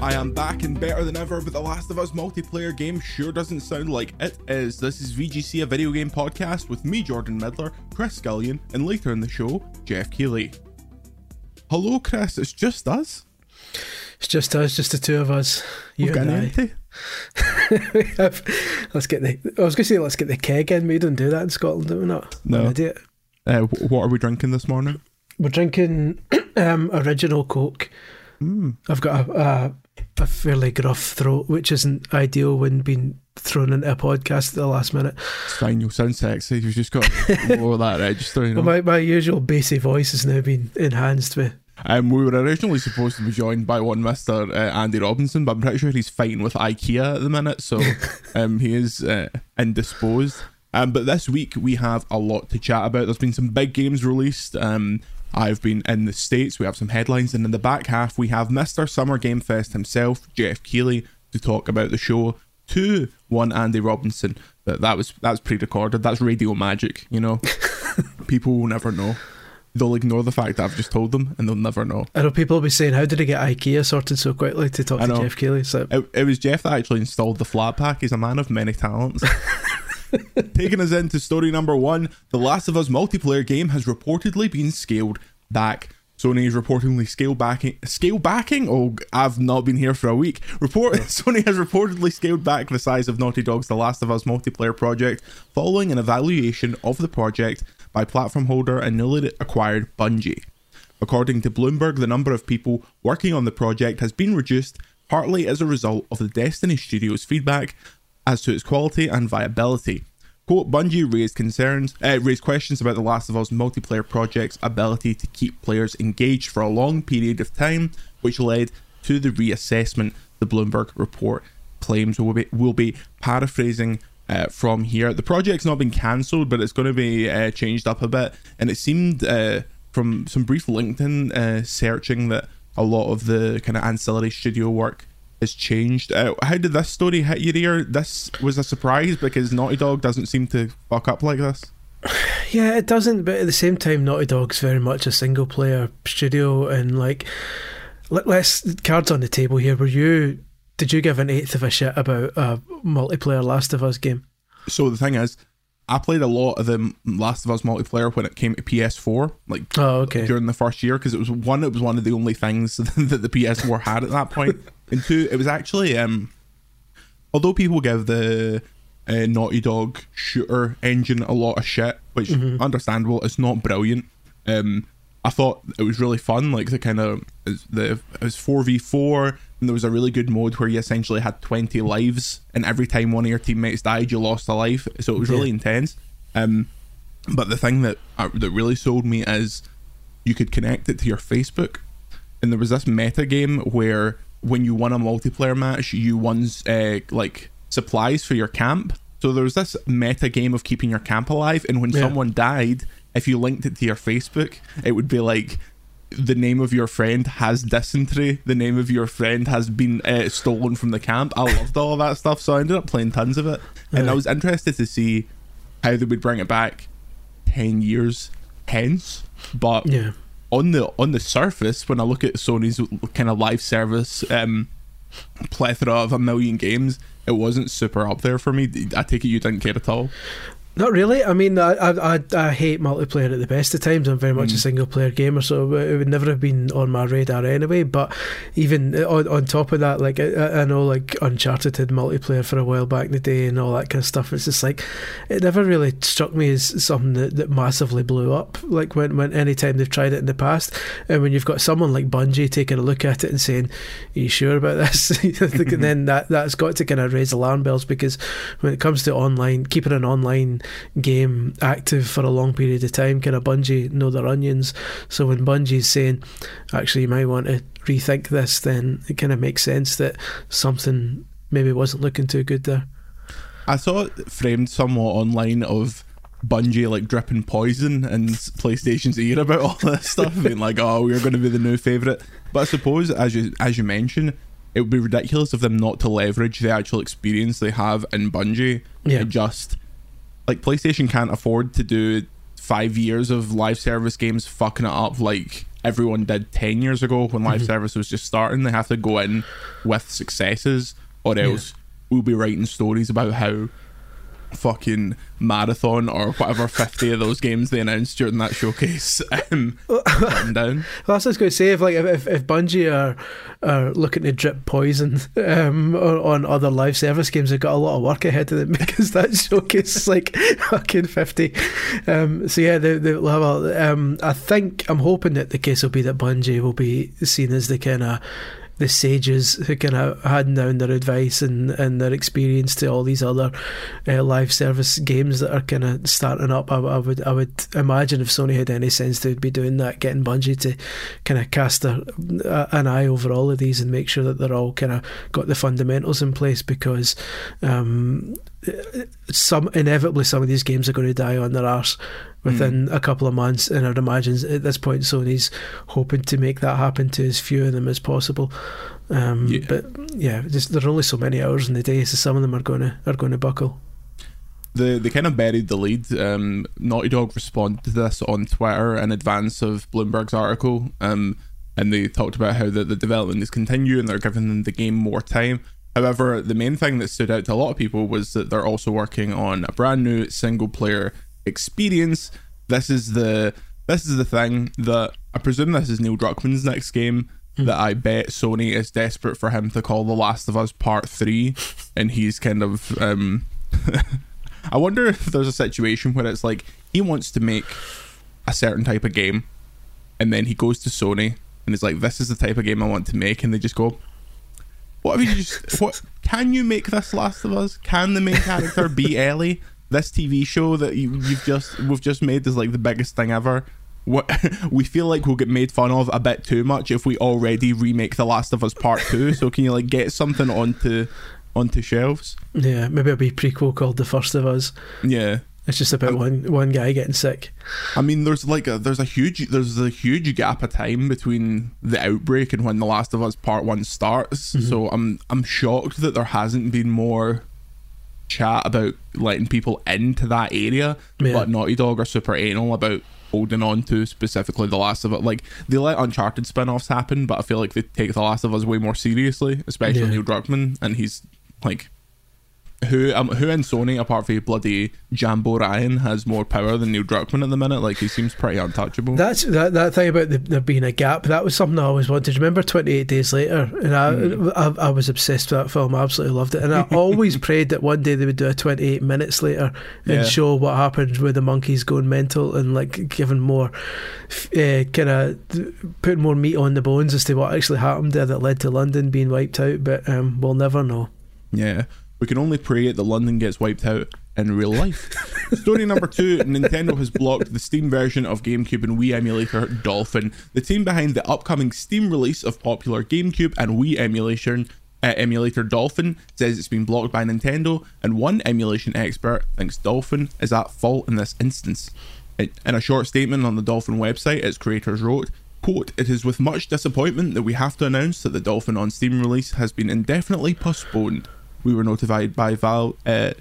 I am back and better than ever, but The Last of Us multiplayer game sure doesn't sound like it is. This is VGC, a video game podcast with me, Jordan Middler, Chris Scullion, and later in the show, Geoff Keighley. Hello, Chris, it's just us. It's just us, just the two of us. You We've got and an I. empty. We have- let's get the. I was going to say let's get the keg in. We don't do that in Scotland, do we not? No. Idiot. Uh, what are we drinking this morning? We're drinking um, original Coke. Mm. I've got a, a a fairly gruff throat, which isn't ideal when being thrown into a podcast at the last minute. It's fine, you'll sound sexy. You've just got to lower that register, you know. Well, my, my usual bassy voice has now been enhanced with. Um, we were originally supposed to be joined by one Mr. Uh, Andy Robinson, but I'm pretty sure he's fighting with IKEA at the minute, so um, he is uh, indisposed. Um, but this week we have a lot to chat about. There's been some big games released. Um, I've been in the States, we have some headlines, and in the back half we have Mr. Summer Game Fest himself, Geoff Keighley, to talk about the show. To one Andy Robinson, but that was that's pre-recorded. That's radio magic, you know. People will never know. They'll ignore the fact that I've just told them, and they'll never know. I know people will be saying, "How did he get IKEA sorted so quickly?" To talk to. Geoff Keighley. So It, it was Geoff that actually installed the flat pack. He's a man of many talents. Taking us into story number one The Last of Us multiplayer game has reportedly been scaled back. Sony is reportedly scale backing. Scale backing? Oh, I've not been here for a week. Report Sony has reportedly scaled back the size of Naughty Dog's The Last of Us multiplayer project following an evaluation of the project by platform holder and newly acquired Bungie. According to Bloomberg, the number of people working on the project has been reduced partly as a result of the Destiny Studios' feedback as to its quality and viability. Quote, Bungie raised concerns, uh, raised questions about The Last of Us multiplayer project's ability to keep players engaged for a long period of time, which led to the reassessment, the Bloomberg report claims. We'll be, we'll be paraphrasing uh, from here. The project's not been cancelled, but it's going to be uh, changed up a bit. And it seemed uh, from some brief LinkedIn uh, searching that a lot of the kind of ancillary studio work has changed. Uh, how did this story hit your ear? This was a surprise because Naughty Dog doesn't seem to fuck up like this. Yeah, it doesn't, but at the same time, Naughty Dog's very much a single player studio, and like, let, let's cards on the table here. Were you? Did you give an eighth of a shit about a multiplayer Last of Us game? So the thing is, I played a lot of the Last of Us multiplayer when it came to PS4, like Oh, okay. during the first year, because it was one, it was one of the only things that the PS4 had at that point. And two, it was actually, um, although people give the uh, Naughty Dog shooter engine a lot of shit, which understandable, it's not brilliant. Um, I thought it was really fun, like the kind of the it was four v four, and there was a really good mode where you essentially had twenty lives, and every time one of your teammates died, you lost a life. So it was really Yeah. intense. Um, but the thing that uh, that really sold me is you could connect it to your Facebook, and there was this meta game where when you won a multiplayer match, you won uh, like supplies for your camp. So there was this meta game of keeping your camp alive, and when Yeah. someone died, if you linked it to your Facebook, it would be like the name of your friend has dysentery, the name of your friend has been uh, stolen from the camp. I loved all of that stuff, so I ended up playing tons of it, and I was interested to see how they would bring it back ten years hence. But Yeah. On the on the surface, when I look at Sony's kind of live service um, plethora of a million games, it wasn't super up there for me. I take it you didn't care at all. Not really. I mean, I, I I hate multiplayer at the best of times. I'm very much mm. a single player gamer, so it would never have been on my radar anyway. But even on, on top of that, like I, I know, like Uncharted had multiplayer for a while back in the day and all that kind of stuff. It's just like it never really struck me as something that, that massively blew up. Like when when any time they've tried it in the past, and when you've got someone like Bungie taking a look at it and saying, "Are you sure about this?" and then that that's got to kind of raise alarm bells because when it comes to online, keeping an online game active for a long period of time. Kind of Bungie know their onions. So when Bungie's saying, actually, you might want to rethink this, then it kind of makes sense that something maybe wasn't looking too good there. I saw it framed somewhat online of Bungie like dripping poison and PlayStation's ear about all this stuff, being like, "Oh, we're going to be the new favorite." But I suppose, as you as you mentioned, it would be ridiculous of them not to leverage the actual experience they have in Bungie yeah. and just like PlayStation can't afford to do five years of live service games fucking it up like everyone did 10 years ago when live mm-hmm. service was just starting. They have to go in with successes, or else yeah. we'll be writing stories about how fucking marathon or whatever 50 of those games they announced during that showcase um, down. Well, that's what I going to say. If like if, if Bungie are are looking to drip poison um, on other live service games, they've got a lot of work ahead of them because that showcase is like fucking 50. Um, so yeah, they, they'll um, I think I'm hoping that the case will be that Bungie will be seen as the kind of the sages who kind of hand down their advice and, and their experience to all these other uh, live service games that are kind of starting up. I, I, would I would imagine if Sony had any sense, they'd be doing that, getting Bungie to kind of cast a, an eye over all of these and make sure that they're all kind of got the fundamentals in place because um, some inevitably some of these games are going to die on their arse within mm. a couple of months, and I'd imagine at this point Sony's hoping to make that happen to as few of them as possible. Um, yeah. But yeah, just there are only so many hours in the day, so some of them are going to are going to buckle. The they kind of buried the lead. Um, Naughty Dog responded to this on Twitter in advance of Bloomberg's article, um, and they talked about how the, the development is continuing they're giving the game more time. However, the main thing that stood out to a lot of people was that they're also working on a brand new single player experience. This is the this is the thing that I presume this is Neil Druckmann's next game. Mm. That I bet Sony is desperate for him to call The Last of Us Part Three, and he's kind of. Um, I wonder if there's a situation where it's like he wants to make a certain type of game, and then he goes to Sony and is like, "This is the type of game I want to make," and they just go, "What have you just? What can you make this Last of Us? Can the main character be Ellie?" This TV show that you, you've just we've just made is like the biggest thing ever. What we feel like we'll get made fun of a bit too much if we already remake The Last of Us Part Two. so can you like get something onto onto shelves? Yeah, maybe it'll be prequel called The First of Us. Yeah. It's just about one one guy getting sick. I mean, there's like a there's a huge there's a huge gap of time between the outbreak and when The Last of Us Part One starts. Mm-hmm. So I'm I'm shocked that there hasn't been more chat about letting people into that area, yeah. but Naughty Dog are super anal about holding on to specifically The Last of Us. Like they let Uncharted spin-offs happen, but I feel like they take The Last of Us way more seriously, especially yeah. Neil Druckmann, and he's like who um, who in Sony apart from bloody Jambo Ryan has more power than Neil Druckmann at the minute? Like he seems pretty untouchable. That's that, that thing about the, there being a gap. That was something I always wanted. Remember Twenty Eight Days Later, and I, mm. I, I was obsessed with that film. I absolutely loved it, and I always prayed that one day they would do a Twenty Eight Minutes Later and yeah. show what happened with the monkeys going mental and like giving more, uh, kind of putting more meat on the bones as to what actually happened there that led to London being wiped out. But um, we'll never know. Yeah. We can only pray that London gets wiped out in real life. Story number two Nintendo has blocked the Steam version of GameCube and Wii emulator Dolphin. The team behind the upcoming Steam release of popular GameCube and Wii emulation. Uh, emulator Dolphin says it's been blocked by Nintendo, and one emulation expert thinks Dolphin is at fault in this instance. In a short statement on the Dolphin website, its creators wrote, Quote, it is with much disappointment that we have to announce that the Dolphin on Steam release has been indefinitely postponed we were notified by Valve. Uh,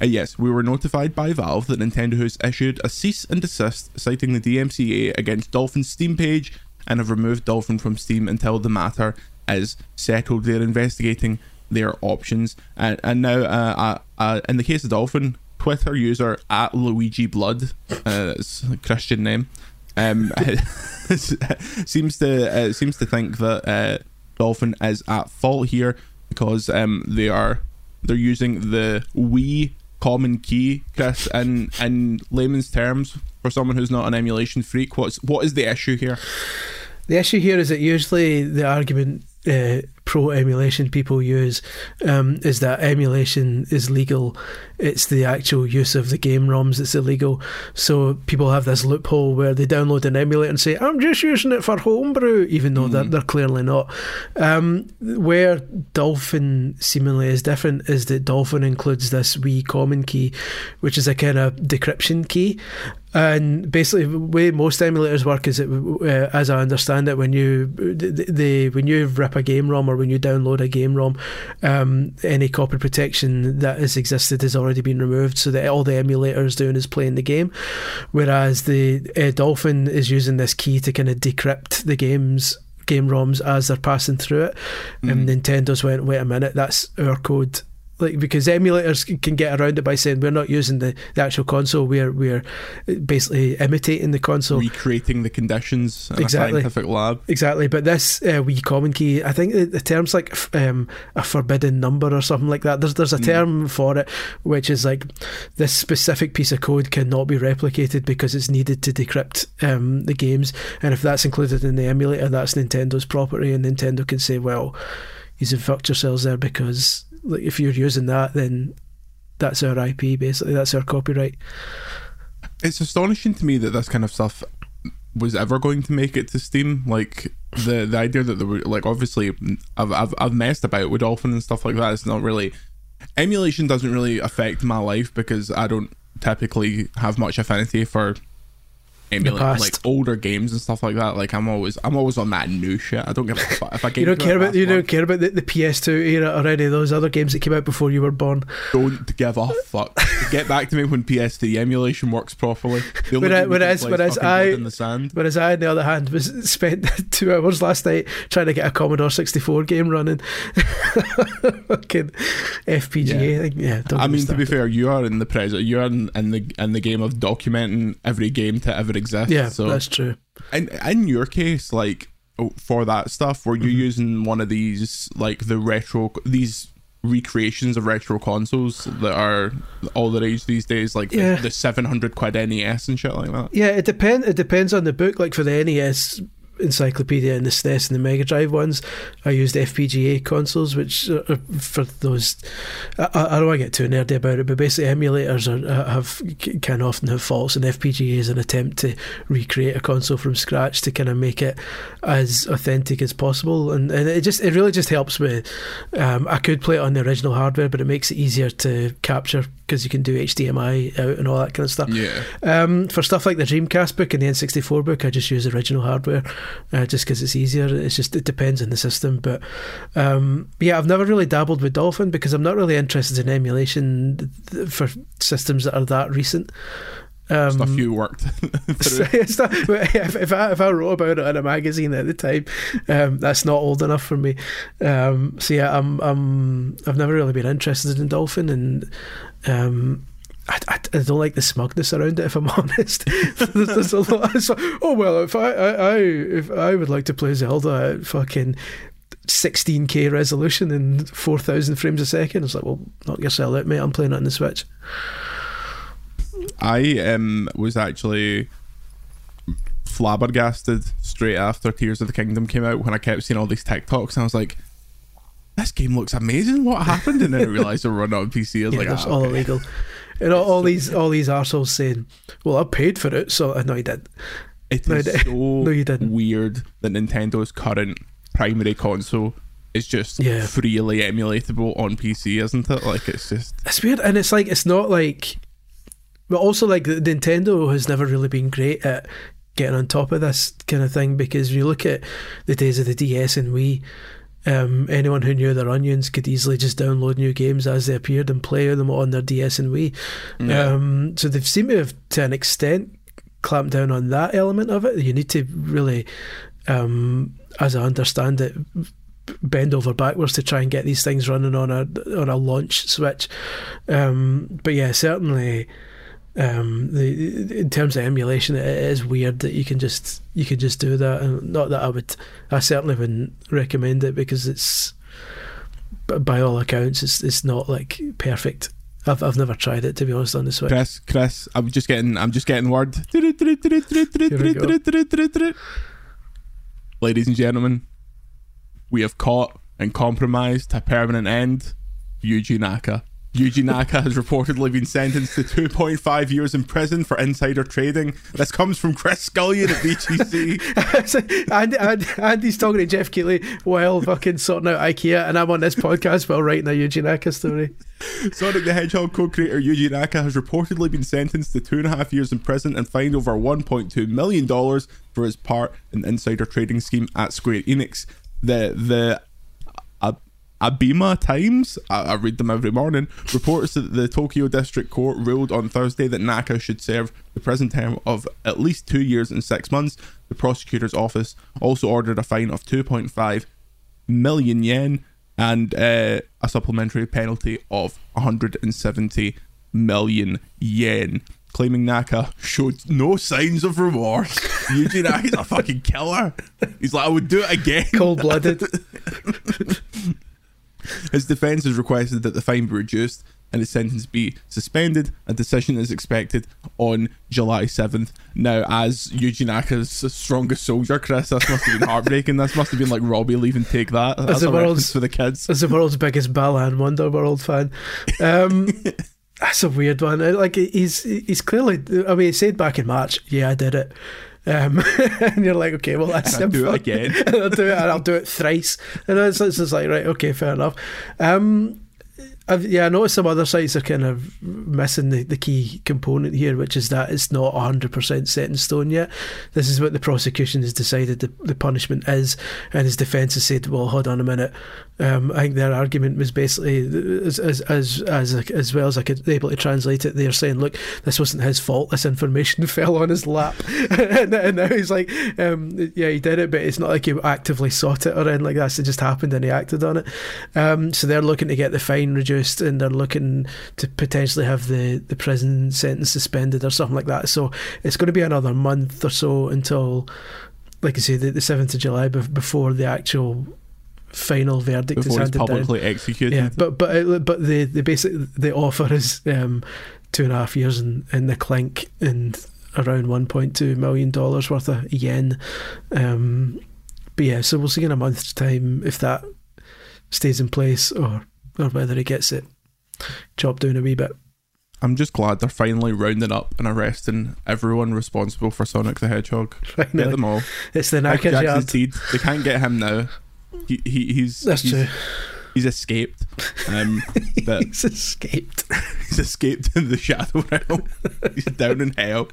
uh, yes, we were notified by Valve that Nintendo has issued a cease and desist citing the DMCA against Dolphin's Steam page and have removed Dolphin from Steam until the matter is settled. They're investigating their options. And, and now, uh, uh, uh, in the case of Dolphin, Twitter user at Luigi Blood, uh, it's a Christian name, um, seems to uh, seems to think that Dolphin is at fault here because um, they are they're using the Wii common key, Chris, in in layman's terms for someone who's not an emulation freak. What's what is the issue here? The issue here is that usually the argument uh, pro emulation people use um, is that emulation is legal. It's the actual use of the game ROMs that's illegal. So people have this loophole where they download an emulator and say, I'm just using it for homebrew, even though mm. they're, they're, clearly not. Um, where Dolphin seemingly is different is that Dolphin includes this Wii common key, which is a kind of decryption key. And basically, the way most emulators work is, that, uh, as I understand it, when you the, the, when you rip a game ROM or when you download a game ROM, um, any copy protection that has existed has already been removed, so that all the emulator is doing is playing the game. Whereas the uh, Dolphin is using this key to kind of decrypt the game's game ROMs as they're passing through it. Mm. And Nintendo's went, wait a minute, that's our code like because emulators can get around it by saying we're not using the, the actual console we're we're basically imitating the console recreating the conditions in exactly. a scientific lab exactly but this uh, Wii common key I think the, the term's like um, a forbidden number or something like that there's there's a mm. term for it which is like this specific piece of code cannot be replicated because it's needed to decrypt um, the games and if that's included in the emulator that's Nintendo's property and Nintendo can say well you've fucked yourselves there because like if you're using that, then that's our IP basically. That's our copyright. It's astonishing to me that this kind of stuff was ever going to make it to Steam. Like the the idea that there were like obviously I've I've, I've messed about with Dolphin and stuff like that. It's not really emulation doesn't really affect my life because I don't typically have much affinity for emulate like older games and stuff like that. Like I'm always I'm always on that new shit. I don't give a fuck if I You don't care about you don't care about the, the, PS2 era or any of those other games that came out before you were born. Don't give a fuck. Get back to me when PS2 emulation works properly. Whereas, whereas, whereas I in the sand. whereas I on the other hand was spent two hours last night trying to get a Commodore 64 game running. Fucking FPGA. Yeah, yeah I mean to be fair, you are in the present. You are in, in the in the game of documenting every game to every exist. Yeah, so that's true. And in your case, like oh, for that stuff, were you mm-hmm. using one of these like the retro these recreations of retro consoles that are all the rage these days, like yeah. the, the seven hundred quid NES and shit like that? Yeah, it depends. It depends on the book. Like for the NES encyclopedia and the SNES and the Mega Drive ones. I used FPGA consoles, which are for those. I, I don't want to get too nerdy about it, but basically emulators are, have can often have faults, and FPGA is an attempt to recreate a console from scratch to kind of make it as authentic as possible, and, and it just it really just helps me. Um, I could play it on the original hardware, but it makes it easier to capture because you can do HDMI out and all that kind of stuff. Yeah. Um, for stuff like the Dreamcast book and the N64 book, I just use original hardware, uh, just because it's easier. It's just it depends on the system, but um, yeah, I've never really dabbled with Dolphin because I'm not really interested in emulation for systems that are that recent. Um, stuff you worked. stuff, if, if, I, if I wrote about it in a magazine at the time, um, that's not old enough for me. Um, so yeah, I'm, I'm I've never really been interested in dolphin, and um, I, I, I, don't like the smugness around it. If I'm honest, there's, there's, a lot. Of, oh well, if I, I, if I would like to play Zelda at fucking 16k resolution and 4,000 frames a second, it's like, well, knock yourself out, mate. I'm playing it on the Switch. I um, was actually flabbergasted straight after Tears of the Kingdom came out when I kept seeing all these TikToks and I was like, this game looks amazing. What happened? And then I realised they were running on PC. I was yeah, like, that's ah, all okay. illegal. And all, all these all these arseholes saying, "Well, I paid for it," so I no, you didn't. It no, is so no, you didn't. weird that Nintendo's current primary console is just yeah. freely emulatable on PC, isn't it? Like it's just it's weird, and it's like it's not like but also, like Nintendo has never really been great at getting on top of this kind of thing because you look at the days of the DS and Wii. Um, anyone who knew their onions could easily just download new games as they appeared and play them on their DS and Wii. Yeah. Um, so they've seemed to have, to an extent, clamped down on that element of it. You need to really, um, as I understand it, bend over backwards to try and get these things running on a on a launch switch. Um, but yeah, certainly. Um, the in terms of emulation, it is weird that you can just you can just do that, and not that I would, I certainly wouldn't recommend it because it's, by all accounts, it's it's not like perfect. I've I've never tried it to be honest on the Switch. Chris, Chris, I'm just getting, I'm just getting word. Ladies and gentlemen, we have caught and compromised a permanent end Yuji Naka. Yuji Naka has reportedly been sentenced to 2.5 years in prison for insider trading. This comes from Chris Scullion at VGC. and, and Andy's talking to Geoff Keighley while fucking sorting out IKEA, and I'm on this podcast while writing a Yuji Naka story. Sonic the Hedgehog co-creator Yuji Naka has reportedly been sentenced to two and a half years in prison and fined over 1.2 million dollars for his part in the insider trading scheme at Square Enix. The the Abema Times, I, I, read them every morning, reports that the Tokyo District Court ruled on Thursday that Naka should serve the prison term of at least two years and six months. The prosecutor's office also ordered a fine of 2.5 million yen and uh, a supplementary penalty of 170 million yen. Claiming Naka showed no signs of remorse. Yuji Naka's a fucking killer. He's like, I would do it again. Cold blooded. His defence has requested that the fine be reduced and his sentence be suspended. A decision is expected on July 7th. Now, as Yuji Naka's strongest soldier, Chris, this must have been heartbreaking. this must have been like Robbie leaving Take That. That's as the world's, for the kids. As the world's biggest Balan Wonderworld fan. Um, that's a weird one. Like, he's he's clearly, I mean, he said back in March, yeah, I did it. Um, and you're like, okay, well, that's I'll do it again. I'll do it, and I'll do it thrice. And it's, it's just like, right, okay, fair enough. Um, I've, yeah, I noticed some other sites are kind of missing the, the key component here, which is that it's not 100% set in stone yet. This is what the prosecution has decided the, the punishment is, and his defence has said, well, hold on a minute. Um, I think their argument was basically, as, as, as, as, as well as I could able to translate it, they're saying, look, this wasn't his fault. This information fell on his lap. and, and, now he's like, um, yeah, he did it, but it's not like he actively sought it or anything like that. It just happened and he acted on it. Um, so they're looking to get the fine reduced and they're looking to potentially have the, the prison sentence suspended or something like that. So it's going to be another month or so until, like I say, the, the 7th of July before the actual final verdict before is handed publicly down. executed. Yeah, but but uh, but the the basic the offer is um, two and a half years in, in the clink and around one point two million dollars worth of yen. Um, but yeah, so we'll see in a month's time if that stays in place or or whether he gets it chopped down a wee bit. I'm just glad they're finally rounding up and arresting everyone responsible for Sonic the Hedgehog. Finally. Get them all. It's the knackered yard. Deed. They can't get him now. He, he he's that's he's, true. He's escaped. Um, he's escaped. he's escaped in the shadow realm. he's down in hell.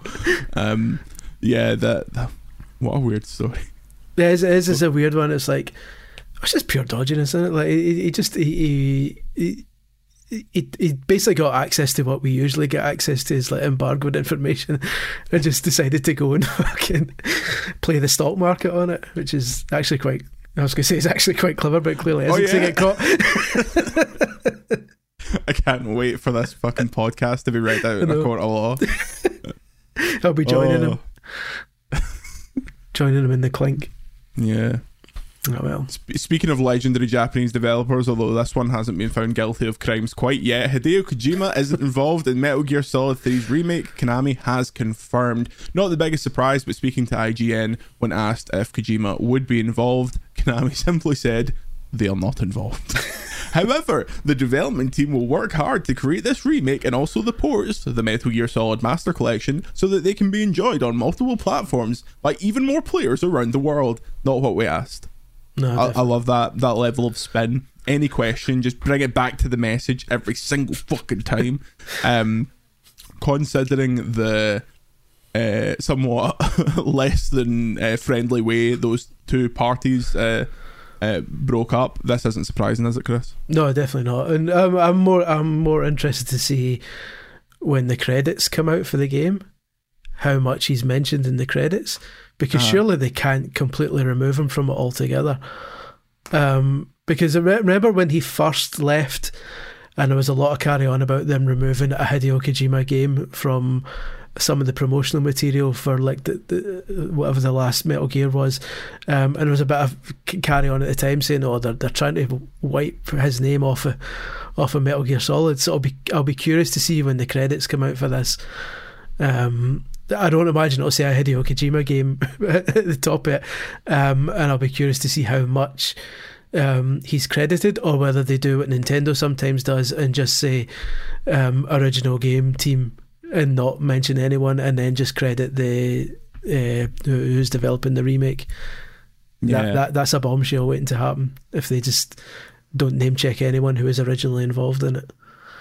Um, yeah, that, that what a weird story. Yeah, it is. It's a weird one. It's like it's just pure dodging, isn't it? Like he, he just he, he he, he basically got access to what we usually get access to is like embargoed information and just decided to go and fucking play the stock market on it, which is actually quite I was gonna say it's actually quite clever, but clearly isn't oh, yeah. to get caught. I can't wait for this fucking podcast to be read out in a court of law. I'll be joining oh. him. joining him in the clink. Yeah. Oh well. speaking of legendary Japanese developers, although this one hasn't been found guilty of crimes quite yet, Hideo Kojima isn't involved in Metal Gear Solid 3's remake. Konami has confirmed. Not the biggest surprise, but speaking to IGN when asked if Kojima would be involved, Konami simply said they are not involved. However, the development team will work hard to create this remake and also the ports, of the Metal Gear Solid Master Collection, so that they can be enjoyed on multiple platforms by even more players around the world. Not what we asked. No, I, I, love that that level of spin. Any question, just bring it back to the message every single fucking time. um, considering the uh, somewhat less than uh, friendly way those two parties uh, uh, broke up, this isn't surprising, is it, Chris? No, definitely not. And um, I'm more I'm more interested to see when the credits come out for the game, how much he's mentioned in the credits because uh surely they can't completely remove him from it altogether. Um, because I remember when he first left, and there was a lot of carry on about them removing a Hideo Kojima game from some of the promotional material for like the, the whatever the last Metal Gear was, um, and there was a bit of carry on at the time saying, "Oh, they're they're trying to wipe his name off of off of Metal Gear Solid." So I'll be I'll be curious to see when the credits come out for this. Um, I don't imagine it'll say a Hideo Kojima game at the top of it, um, and I'll be curious to see how much um, he's credited, or whether they do what Nintendo sometimes does and just say um, original game team and not mention anyone, and then just credit the uh, who's developing the remake. Yeah. That, that that's a bombshell waiting to happen if they just don't name check anyone who was originally involved in it.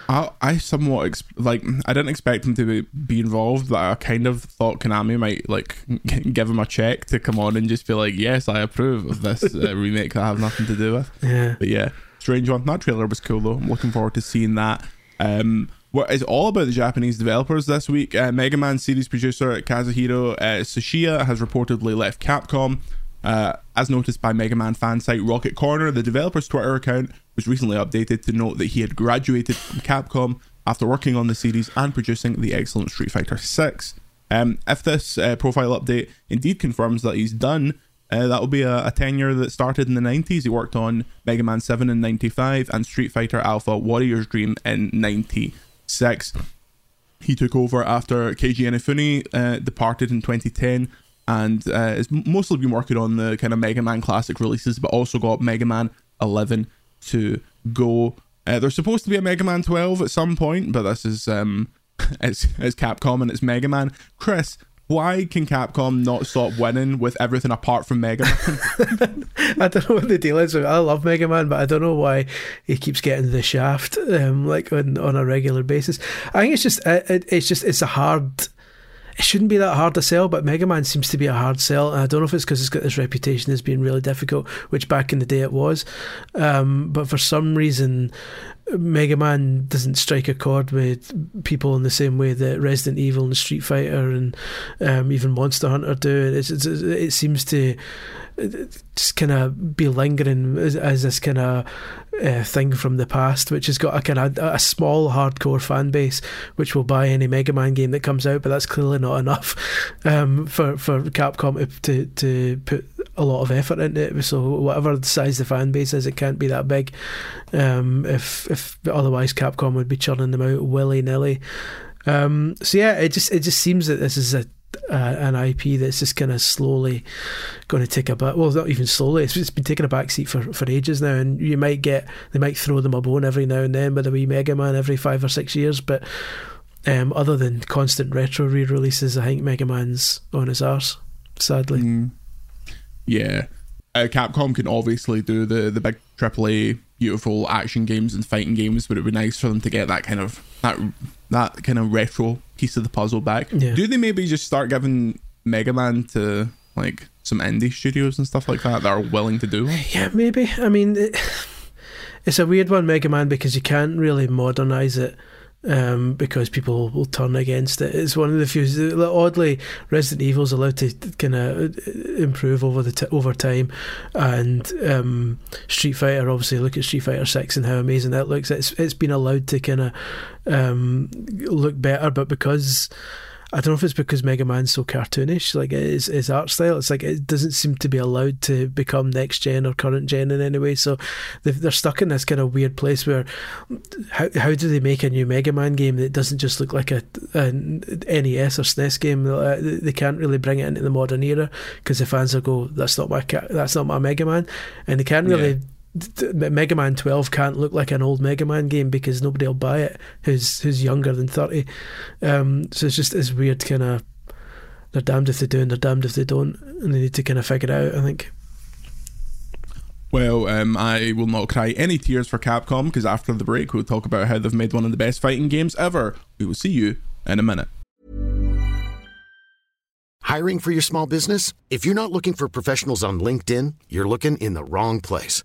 I, I somewhat ex- like I didn't expect him to be, be involved, but I kind of thought Konami might like give him a check to come on and just be like, "Yes, I approve of this uh, remake that I have nothing to do with." Yeah, but yeah, strange one. That trailer was cool though. I'm looking forward to seeing that. Um, what is all about the Japanese developers this week? Uh, Mega Man series producer Kazuhiro uh, Tsuchiya has reportedly left Capcom. Uh, as noticed by Mega Man fan site Rockman Corner, the developer's Twitter account was recently updated to note that he had graduated from Capcom after working on the series and producing the excellent Street Fighter 6. Um, if this uh, profile update indeed confirms that he's done, uh, that will be a, a, tenure that started in the 90s. He worked on Mega Man 7 in 95 and Street Fighter Alpha Warrior's Dream in 96. He took over after Keiji Inafune uh, departed in 2010 and uh, has mostly been working on the kind of Mega Man classic releases, but also got Mega Man 11 to go. Uh, there's supposed to be a Mega Man 12 at some point, but this is um, it's, it's Capcom and it's Mega Man. Chris, why can Capcom not stop winning with everything apart from Mega Man? I don't know what the deal is. I love Mega Man, but I don't know why he keeps getting the shaft um, like on, on a regular basis. I think it's just it, it's just it's a hard it shouldn't be that hard to sell, but Mega Man seems to be a hard sell. And I don't know if it's because it's got this reputation as being really difficult, which back in the day it was. Um, but for some reason, Mega Man doesn't strike a chord with people in the same way that Resident Evil and Street Fighter and um, even Monster Hunter do. It's, it's, it seems to just kind of be lingering as, as this kind of uh, thing from the past, which has got a kind of a small hardcore fan base, which will buy any Mega Man game that comes out, but that's clearly not enough um, for for Capcom to to put a lot of effort into it. So whatever the size the fan base is, it can't be that big. Um, if if otherwise, Capcom would be churning them out willy nilly. Um, so yeah, it just it just seems that this is a uh, an IP that's just kind of slowly going to take a bit. Well, not even slowly. It's, it's been taking a backseat for, for ages now, and you might get they might throw them a bone every now and then with a wee Mega Man every five or six years, but um, other than constant retro re-releases, I think Mega Man's on his arse. Sadly, mm. yeah. Uh, Capcom can obviously do the the big AAA beautiful action games and fighting games, but it'd be nice for them to get that kind of that that kind of retro piece of the puzzle back. Yeah. Do they maybe just start giving Mega Man to like some indie studios and stuff like that that are willing to do? Yeah, maybe. I mean, it, it's a weird one, Mega Man, because you can't really modernize it um, because people will turn against it. It's one of the few. Oddly, Resident Evil is allowed to kind of uh, improve over the t- over time, and um, Street Fighter. Obviously, look at Street Fighter Six and how amazing that looks. It's it's been allowed to kind of um, look better, but because I don't know if it's because Mega Man's so cartoonish, like his, his art style. It's like it doesn't seem to be allowed to become next gen or current gen in any way. So they're stuck in this kind of weird place where how how do they make a new Mega Man game that doesn't just look like a, a NES or SNES game? They can't really bring it into the modern era because the fans will go, "That's not my that's not my Mega Man," and they can't really. Yeah Mega Man 12 can't look like an old Mega Man game because nobody will buy it who's who's younger than 30. Um, so it's just this weird kind of they're damned if they do and they're damned if they don't, and they need to kind of figure it out. I think. Well, um, I will not cry any tears for Capcom because after the break we'll talk about how they've made one of the best fighting games ever. We will see you in a minute. Hiring for your small business? If you're not looking for professionals on LinkedIn, you're looking in the wrong place.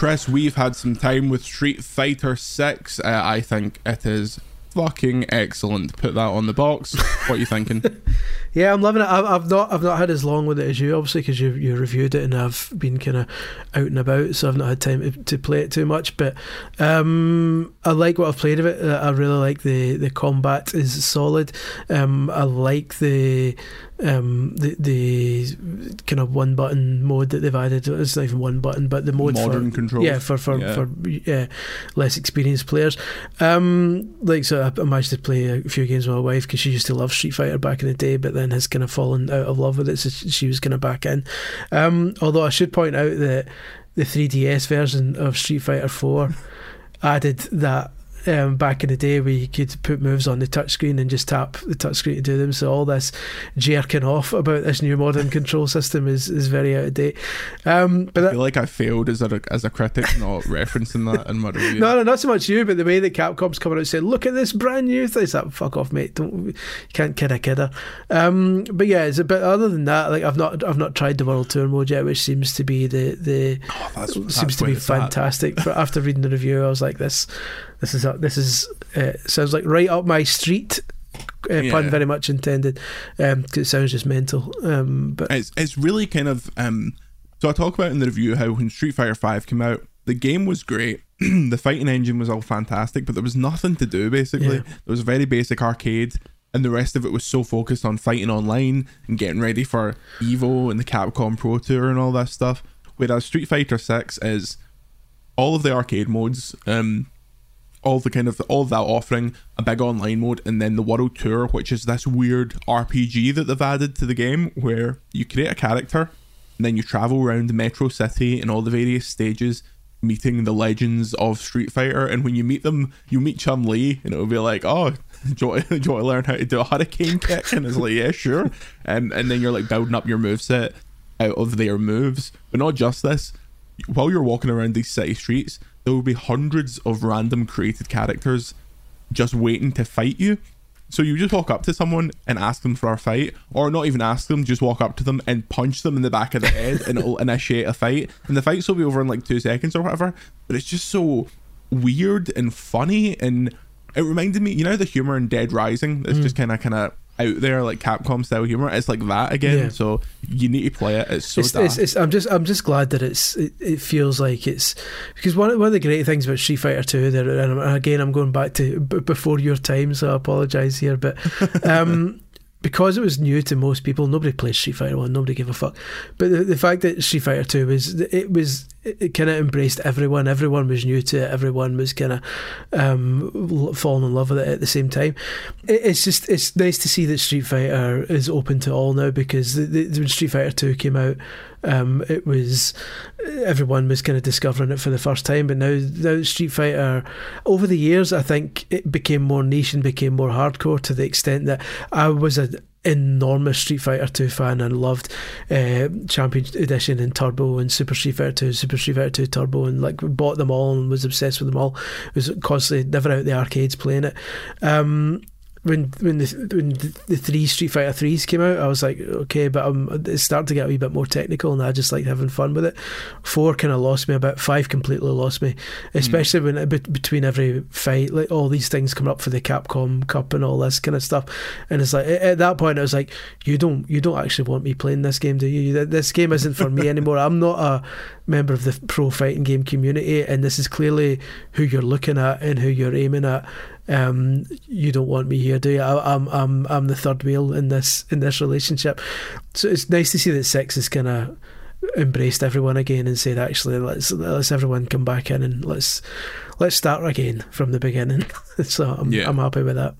Chris, we've had some time with Street Fighter 6. Uh, I think it is fucking excellent. Put that on the box. What are you thinking? Yeah, I'm loving it. I've, I've not I've not had as long with it as you, obviously, because you you reviewed it and I've been kind of out and about, so I've not had time to, to play it too much. But um, I like what I've played of it. I really like the the combat is solid. Um, I like the um, the the kind of one button mode that they've added. It's not even one button, but the mode Modern for controls. yeah for for Yeah. for yeah, less experienced players. Um, like so, I, I managed to play a few games with my wife because she used to love Street Fighter back in the day, but then has kind of fallen out of love with it, so she was kind of back in. Um, although I should point out that the 3DS version of Street Fighter 4 added that. Um, back in the day, where you could put moves on the touchscreen and just tap the touchscreen to do them. So all this jerking off about this new modern control system is, is very out of date. Um, but I that, feel like I failed as a as a critic, not referencing that in my review. no, no, not so much you, but the way that Capcom's coming out and saying, "Look at this brand new thing," it's like, "Fuck off, mate! Don't you can't kid a kidder." Um, but yeah, it's a bit. Other than that, like I've not, I've not tried the World Tour mode yet, which seems to be the the Oh, that's, seems that's to be fantastic. but after reading the review, I was like, "This, this is this is uh, sounds like right up my street." Uh, Pun very much intended, because it sounds just mental. Um, but It's it's really kind of um. So I talk about in the review how when Street Fighter Five came out, the game was great. the fighting engine was all fantastic, but there was nothing to do basically. Yeah. There was a very basic arcade, and the rest of it was so focused on fighting online and getting ready for Evo and the Capcom Pro Tour and all that stuff. Whereas Street Fighter Six is all of the arcade modes, um, all the kind of all of that offering a big online mode, and then the World Tour, which is this weird RPG that they've added to the game, where you create a character, and then you travel around Metro City and all the various stages, meeting the legends of Street Fighter. And when you meet them, you meet Chun Li, and it'll be like, oh. Do you, want, do you want to learn how to do a hurricane kick? And it's like, yeah, sure. and and then you're like building up your moveset out of their moves. But not just this, while you're walking around these city streets, there will be hundreds of random created characters just waiting to fight you. So you just walk up to someone and ask them for a fight, or not even ask them, just walk up to them and punch them in the back of the head, and it'll initiate a fight. And the fights will be over in like two seconds or whatever. But it's just so weird and funny, and it reminded me, you know, the humor in Dead Rising. It's just kind of kind of out there, like Capcom style humor. It's like that again. Yeah. So you need to play it. It's so it's, it's, it's, I'm just I'm just glad that it's it, it feels like it's because one of- one of the great things about Street Fighter Two there and again I'm going back to b- before your time so I apologise here but um, because it was new to most people nobody played Street Fighter One nobody gave a fuck. But the, the fact that Street Fighter Two was it was it, kind of embraced everyone. Everyone was new to it. Everyone was kind of um, falling in love with it at the same time. It, it's just it's nice to see that Street Fighter is open to all now because the, the, when Street Fighter Two came out, um, it was everyone was kind of discovering it for the first time. But now, now Street Fighter, over the years, I think it became more niche and became more hardcore to the extent that I was an enormous Street Fighter 2 fan and loved uh, Champion Edition and Turbo and Super Street Fighter 2, Super Street Fighter 2 Turbo, and like bought them all and was obsessed with them all. Was constantly never out the arcades playing it. Um, when when the when the, three Street Fighter threes came out, I was like, okay, but um, it's starting to get a wee bit more technical, and I just like having fun with it. Four kind of lost me a bit. Five completely lost me, especially when be- between every fight, like all these things come up for the Capcom Cup and all this kind of stuff, and it's like at, at that point I was like, you don't you don't actually want me playing this game, do you? This game isn't for me anymore. I'm not a member of the pro fighting game community, and this is clearly who you're looking at and who you're aiming at um, you don't want me here, do you? I, I'm I'm I'm the third wheel in this in this relationship. So it's nice to see that sex has kind of embraced everyone again and said, actually, let's let's everyone come back in and let's let's start again from the beginning. so I'm Yeah. I'm happy with that.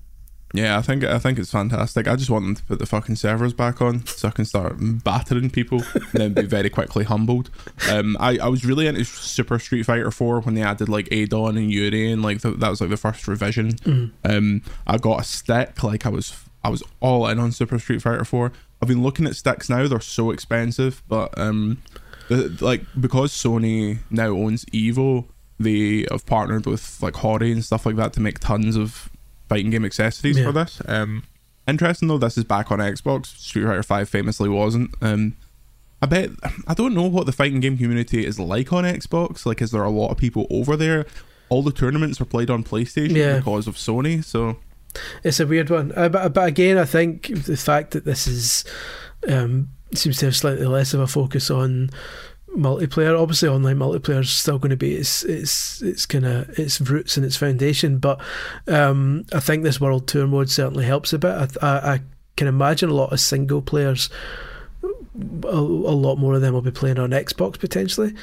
Yeah, I think I think it's fantastic. I just want them to put the fucking servers back on so I can start battering people and then be very quickly humbled. Um, I, I was really into Super Street Fighter 4 when they added like Adon and Juri and like the, that was like the first revision. Um, I got a stick like I was I was all in on Super Street Fighter 4. I've been looking at sticks now. They're so expensive, but um, the, like because Sony now owns Evo, they have partnered with like Hori and stuff like that to make tons of fighting game accessories Yeah. for this. Um, interesting though, this is back on Xbox. Street Fighter Five famously wasn't. Um, I bet I don't know what the fighting game community is like on Xbox. Like, is there a lot of people over there? All the tournaments are played on PlayStation Yeah. because of Sony. So It's a weird one, uh, but but again, I think the fact that this is um, seems to have slightly less of a focus on multiplayer. Obviously, online multiplayer is still going to be its its its kind of its roots and its foundation, but um, I think this world tour mode certainly helps a bit. I, I, I can imagine a lot of single players. A, a lot more of them will be playing on Xbox potentially.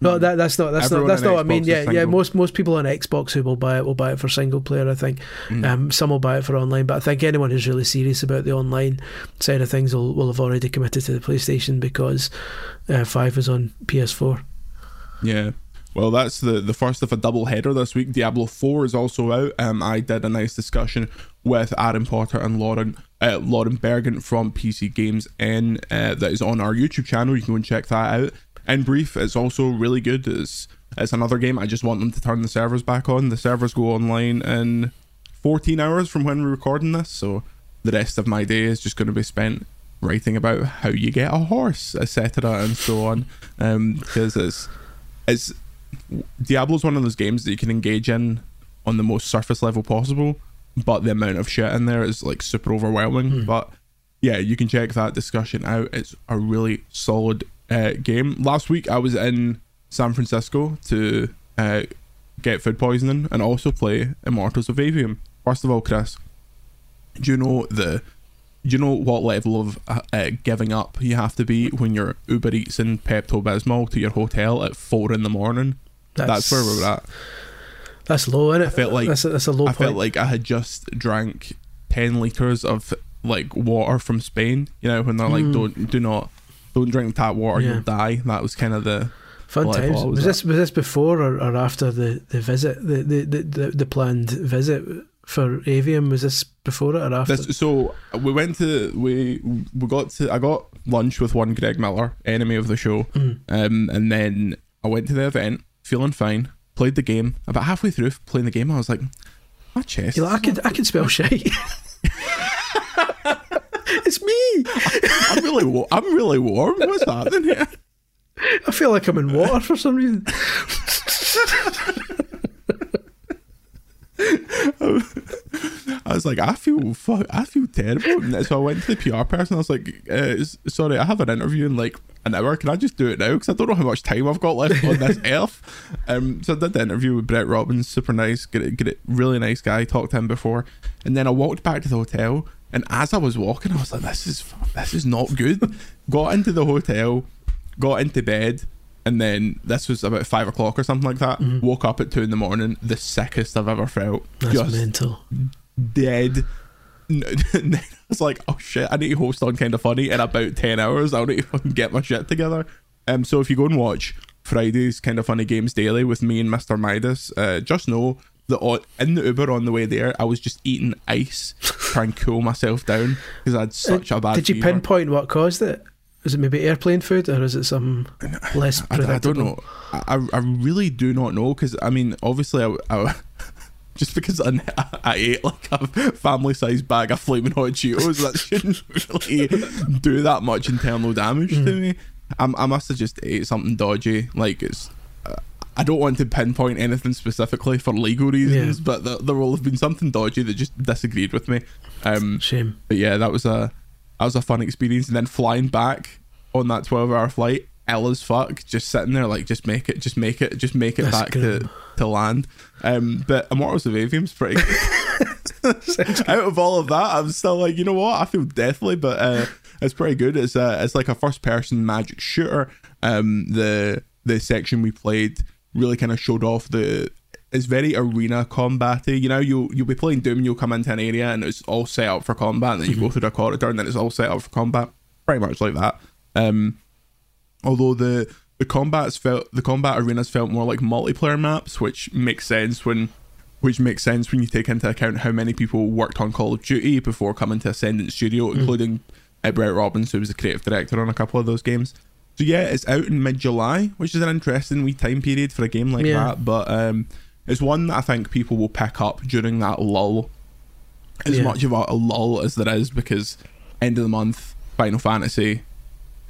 No, that that's not that's. Everyone not that's not what I mean. Xbox Yeah, yeah. Most most people on Xbox who will buy it will buy it for single player. I think. mm. Um, some will buy it for online, but I think anyone who's really serious about the online side of things will, will have already committed to the PlayStation because uh, Five is on PS4. Yeah. Well, that's the, the first of a double header this week. Diablo 4 is also out. Um, I did a nice discussion with Adam Potter and Lauren uh, Lauren Bergin from PC Games N uh, that is on our YouTube channel. You can go and check that out. In brief, it's also really good. It's, it's another game. I just want them to turn the servers back on. The servers go online in 14 hours from when we're recording this, so the rest of my day is just going to be spent writing about how you get a horse, etc., and so on. Um, because it's it's Diablo's one of those games that you can engage in on the most surface level possible, but the amount of shit in there is like super overwhelming. Hmm. But yeah, you can check that discussion out. It's a really solid uh, game. Last week I was in San Francisco to uh, get food poisoning and also play Immortals of Aveum. First of all, Chris, do you know the do you know what level of uh, uh, giving up you have to be when you're Uber Eats and Pepto Bismol to your hotel at four in the morning? That's, where we're at. That's low, isn't it? I felt like- that's a, that's a low I point. felt like I had just drank ten liters of like water from Spain. You know when they're like, Mm. don't do not don't drink tap water, Yeah. you'll die. That was kind of the Fun times. Was Was this was this before or, or after the, the visit the, the, the, the, planned visit for Aveum? Was this before it or after? This, so we went to we we got to I got lunch with one Greg Miller, enemy of the show, Mm. um, and then I went to the event feeling fine. Played the game. About halfway through playing the game, I was like, my chest. Like, I could I could spell shite. it's me. I'm really wa- I'm really warm. What's happening here? I feel like I'm in water for some reason. I was like, I feel fuck, I feel terrible. And so I went to the PR person. I was like, uh, sorry, I have an interview in like an hour. Can I just do it now? Because I don't know how much time I've got left on this earth. Um, so I did the interview with Brett Robbins, super nice, get it, get it, really nice guy. Talked to him before, and then I walked back to the hotel. And as I was walking, I was like, this is this is not good. got into the hotel, got into bed. And then this was about five o'clock or something like that. Woke up at two in the morning, the sickest I've ever felt. That's Just mental. dead. I was like, oh shit, I need to host on kind of funny in about 10 hours. I'll need to fucking get my shit together. Um, so if you go and watch Friday's kind of funny games daily with me and Mr. Midas, uh, just know on, in the Uber on the way there, I was just eating ice, trying to cool myself down because I had such a bad Uh, Did you fever. pinpoint what caused it? Is it maybe airplane food or is it some less I, I don't know. I, I really do not know because I mean, obviously, I, I just because I, I ate like a family sized bag of flaming hot Cheetos, that shouldn't really do that much internal damage to me. I, I must have just ate something dodgy. Like it's. Uh, I don't want to pinpoint anything specifically for legal reasons, Yeah. but there, there will have been something dodgy that just disagreed with me. Um, Shame. but yeah, that was a that was a fun experience. And then flying back on that twelve hour flight, ill as fuck, just sitting there like just make it, just make it, just make it That's back to, to land. Um, but Immortals of Aveum's pretty good. Out of all of that, I'm still like, you know what? I feel deathly, but uh, it's pretty good. It's a it's like a first person magic shooter. Um, the the section we played really kind of showed off the it's very arena combaty. You know, you'll you'll be playing Doom, you'll come into an area and it's all set up for combat, and then you go through the corridor and then it's all set up for combat. Pretty much like that. Um, although the the combats felt the combat arenas felt more like multiplayer maps, which makes sense when which makes sense when you take into account how many people worked on Call of Duty before coming to Ascendant Studio, including Uh, Brett Robbins, who was the creative director on a couple of those games. So yeah, it's out in mid July, which is an interesting wee time period for a game like Yeah. that. But um, it's one that I think people will pick up during that lull. As Yeah. much of a, lull as there is, because end of the month, Final Fantasy,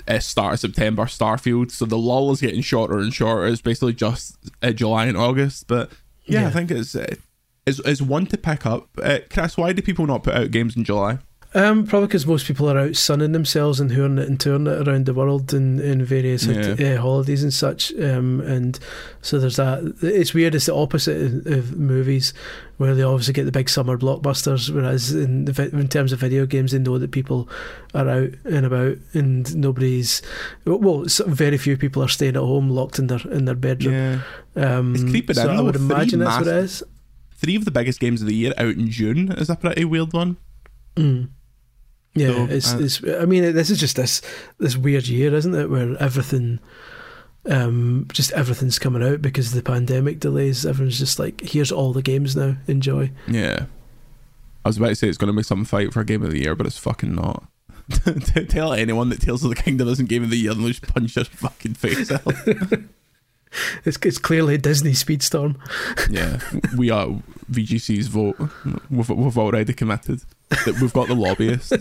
uh, start of September, Starfield. So the lull is getting shorter and shorter. It's basically just uh, July and August. But yeah, Yeah. I think it's, uh, it's it's one to pick up. Uh, Chris, why do people not put out games in July? Um, probably because most people are out sunning themselves and touring it and touring it around the world in, in various Yeah. uh, holidays and such. Um, and so there's that. It's weird. It's the opposite of, of movies, where they obviously get the big summer blockbusters, whereas in the, vi- in terms of video games, they know that people are out and about, and nobody's. Well, very few people are staying at home, locked in their in their bedroom. Yeah. Um, It's creeping so in, I would imagine that's what it is. Three of the biggest games of the year out in June is a pretty weird one. Mm. Yeah, So, it's, uh, it's. I mean, this is just this this weird year, isn't it? Where everything, um, just everything's coming out because of the pandemic delays. Everyone's just like, here's all the games now. Enjoy. Yeah. I was about to say it's going to be some fight for a game of the year, but it's fucking not. Tell anyone that Tears of the Kingdom isn't game of the year and they'll just punch their fucking face out. It's it's clearly Disney Speedstorm. yeah, we are VGC's vote. We've, we've already committed that we've got the lobbyists.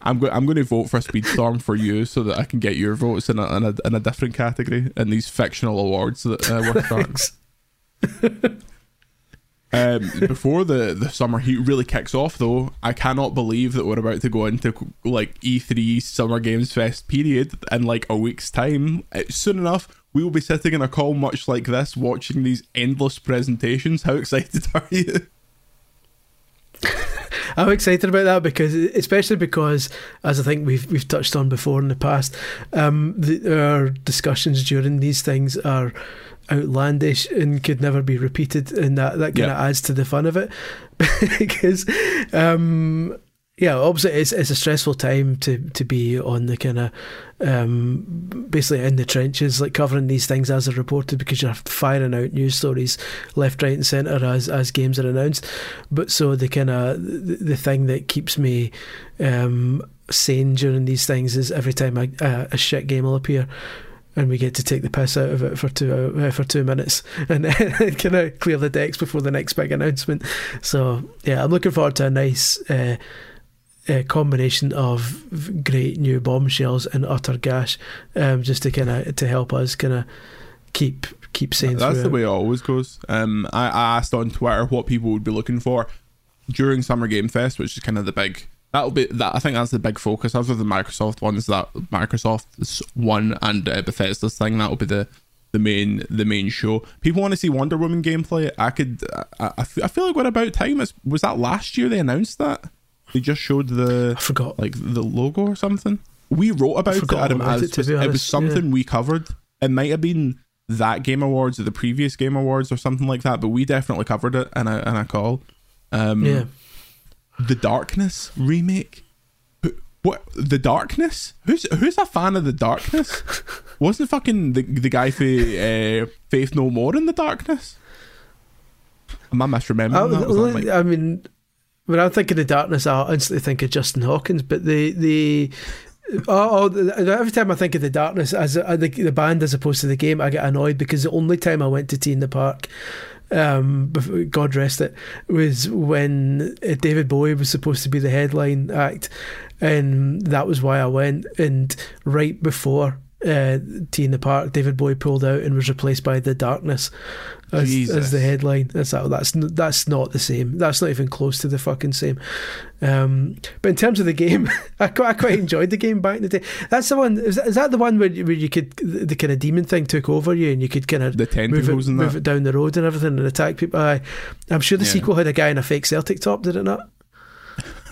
I'm going. I'm going to vote for a Speedstorm for you so that I can get your votes in a in a, in a different category in these fictional awards that uh, we're starting. Um, before the, the summer heat really kicks off, though, I cannot believe that we're about to go into like E3 Summer Games Fest period in like a week's time. Uh, Soon enough, we will be sitting in a call much like this, watching these endless presentations. How excited are you? I'm excited about that because, especially because, as I think we've we've touched on before in the past, um, the, our discussions during these things are outlandish and could never be repeated, and that that kind of Yeah. adds to the fun of it. because, um, yeah, obviously it's it's a stressful time to to be on the kind of um, basically in the trenches, like covering these things as they're reported, because you're firing out news stories left, right, and centre as as games are announced. But so the kind of the, the thing that keeps me um, sane during these things is every time a, a, a shit game will appear. And we get to take the piss out of it for two uh, for two minutes, and kind of clear the decks before the next big announcement. So yeah, I'm looking forward to a nice uh, uh, combination of great new bombshells and utter gash, um, just to kind of to help us kind of keep keep sane. That's through the way it always goes. Um, I, I asked on Twitter what people would be looking for during Summer Game Fest, which is kind of the big. That'll be that. I think that's the big focus. Other than Microsoft ones, that Microsoft's one and uh, Bethesda's thing. That'll be the the main the main show. People want to see Wonder Woman gameplay. I could. I, I feel- I feel like what about time? It's, was that last year they announced that? They just showed the I forgot. like the logo or something. We wrote about it, forgot all Adam, about it, was- it was something we covered. It might have been that Game Awards or the previous Game Awards or something like that, but we definitely covered it in a in a call. Um, yeah. the Darkness remake. What the Darkness? Who's who's a fan of the Darkness? Wasn't fucking the the guy for uh, Faith No More in the Darkness? Am I misremembering that? Was that like- I, I mean, when I'm thinking of darkness, I instantly think of Justin Hawkins. But the the oh, oh the, every time I think of the darkness as a, the, the band as opposed to the game, I get annoyed because the only time I went to T in the Park. Um, God rest it, was when uh, David Bowie was supposed to be the headline act, and that was why I went. And right before uh, T in the Park, David Bowie pulled out and was replaced by The Darkness as, as the headline. That's that's that's not the same. That's not even close to the fucking same. Um, but in terms of the game, I quite, I quite enjoyed the game back in the day. That's the one. Is that, is that the one where you, where you could the, the kind of demon thing took over you and you could kind of the move tentacles it, and move it down the road and everything and attack people? I, I'm sure the Yeah. sequel had a guy in a fake Celtic top. Did it not?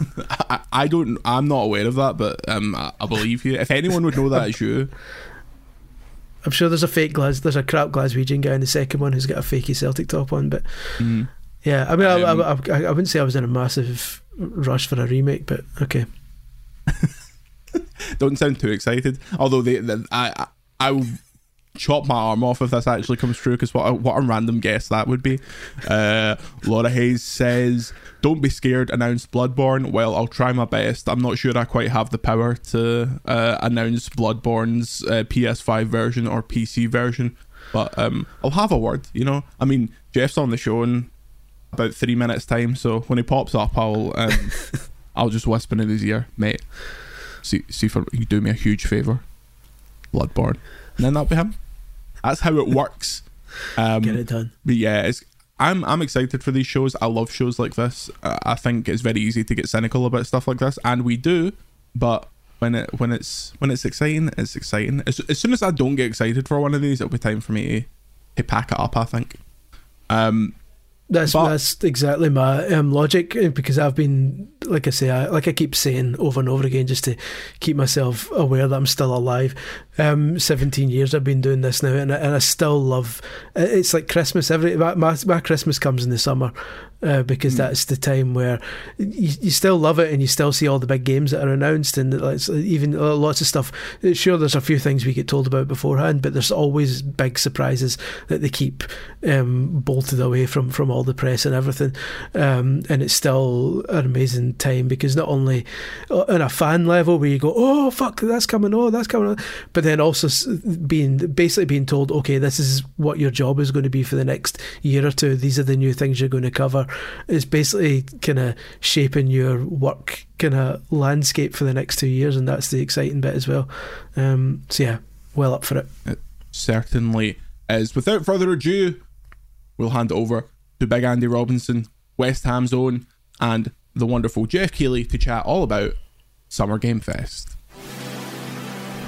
I, I don't. I'm not aware of that, but um, I, I believe you. If anyone would know that, it's you. I'm sure there's a fake Glas. There's a crap Glaswegian guy in the second one who's got a fakey Celtic top on, but. Mm. Yeah, I mean, I, Um, I, I, I wouldn't say I was in a massive rush for a remake, but okay. Don't sound too excited. Although they, they I, I, I will- chop my arm off if this actually comes true because what a, what a random guess that would be. Uh, Laura Hayes says, "Don't be scared." Announced Bloodborne. Well, I'll try my best. I'm not sure I quite have the power to uh, announce Bloodborne's uh, PS5 version or PC version, but um, I'll have a word. You know, I mean, Geoff's on the show in about three minutes time, so when he pops up, I'll um, I'll just whisper in his ear, mate. See, see if you do me a huge favor. Bloodborne, and then that'll be him. That's how it works. Um, Get it done. But yeah, it's I'm I'm excited for these shows. I love shows like this. I think it's very easy to get cynical about stuff like this, and we do. But when it when it's when it's exciting, it's exciting. As, as soon as I don't get excited for one of these, it'll be time for me to, to pack it up. I think. Um, That's But- that's exactly my um, logic uh, because I've been like I say, I, like I keep saying over and over again, just to keep myself aware that I'm still alive. Um, 17 years I've been doing this now, and I, and I still love. uh, It's like Christmas. Every my my, my Christmas comes in the summer. Uh, because that's the time where you, you still love it and you still see all the big games that are announced and even uh, lots of stuff. Sure, there's a few things we get told about beforehand, but there's always big surprises that they keep um, bolted away from from all the press and everything. Um, and it's still an amazing time because not only uh, on a fan level where you go, oh fuck, that's coming, oh that's coming, but then also being basically being told, okay, this is what your job is going to be for the next year or two. These are the new things you're going to cover. It's basically kind of shaping your work kind of landscape for the next two years, and that's the exciting bit as well. Um, so yeah, well up for it. certainly is. Without further ado, we'll hand it over to Big Andy Robinson, West Ham's own, and the wonderful Geoff Keighley to chat all about Summer Game Fest.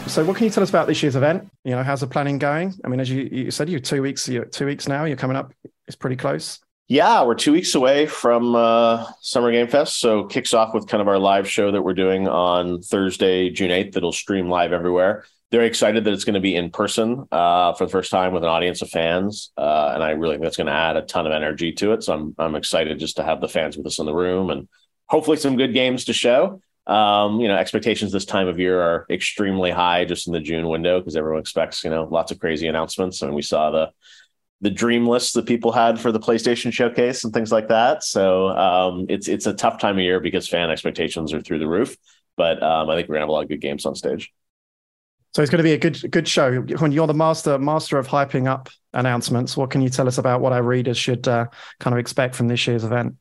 So, what can you tell us about this year's event? You know, how's the planning going? I mean, as you, you said, you're two weeks. You're two weeks now. You're coming up. It's pretty close. Yeah, we're two weeks away from uh, Summer Game Fest. So kicks off with kind of our live show that we're doing on Thursday, June 8th, that'll stream live everywhere. Very excited that it's going to be in person uh, for the first time with an audience of fans. Uh, and I really think that's going to add a ton of energy to it. So I'm, I'm excited just to have the fans with us in the room and hopefully some good games to show. Um, you know, expectations this time of year are extremely high just in the June window because everyone expects, you know, lots of crazy announcements. I mean, we saw the the dream lists that people had for the PlayStation showcase and things like that. So um, it's it's a tough time of year because fan expectations are through the roof. But um, I think we're gonna have a lot of good games on stage. So it's going to be a good good show. When you're the master master of hyping up announcements, what can you tell us about what our readers should uh, kind of expect from this year's event?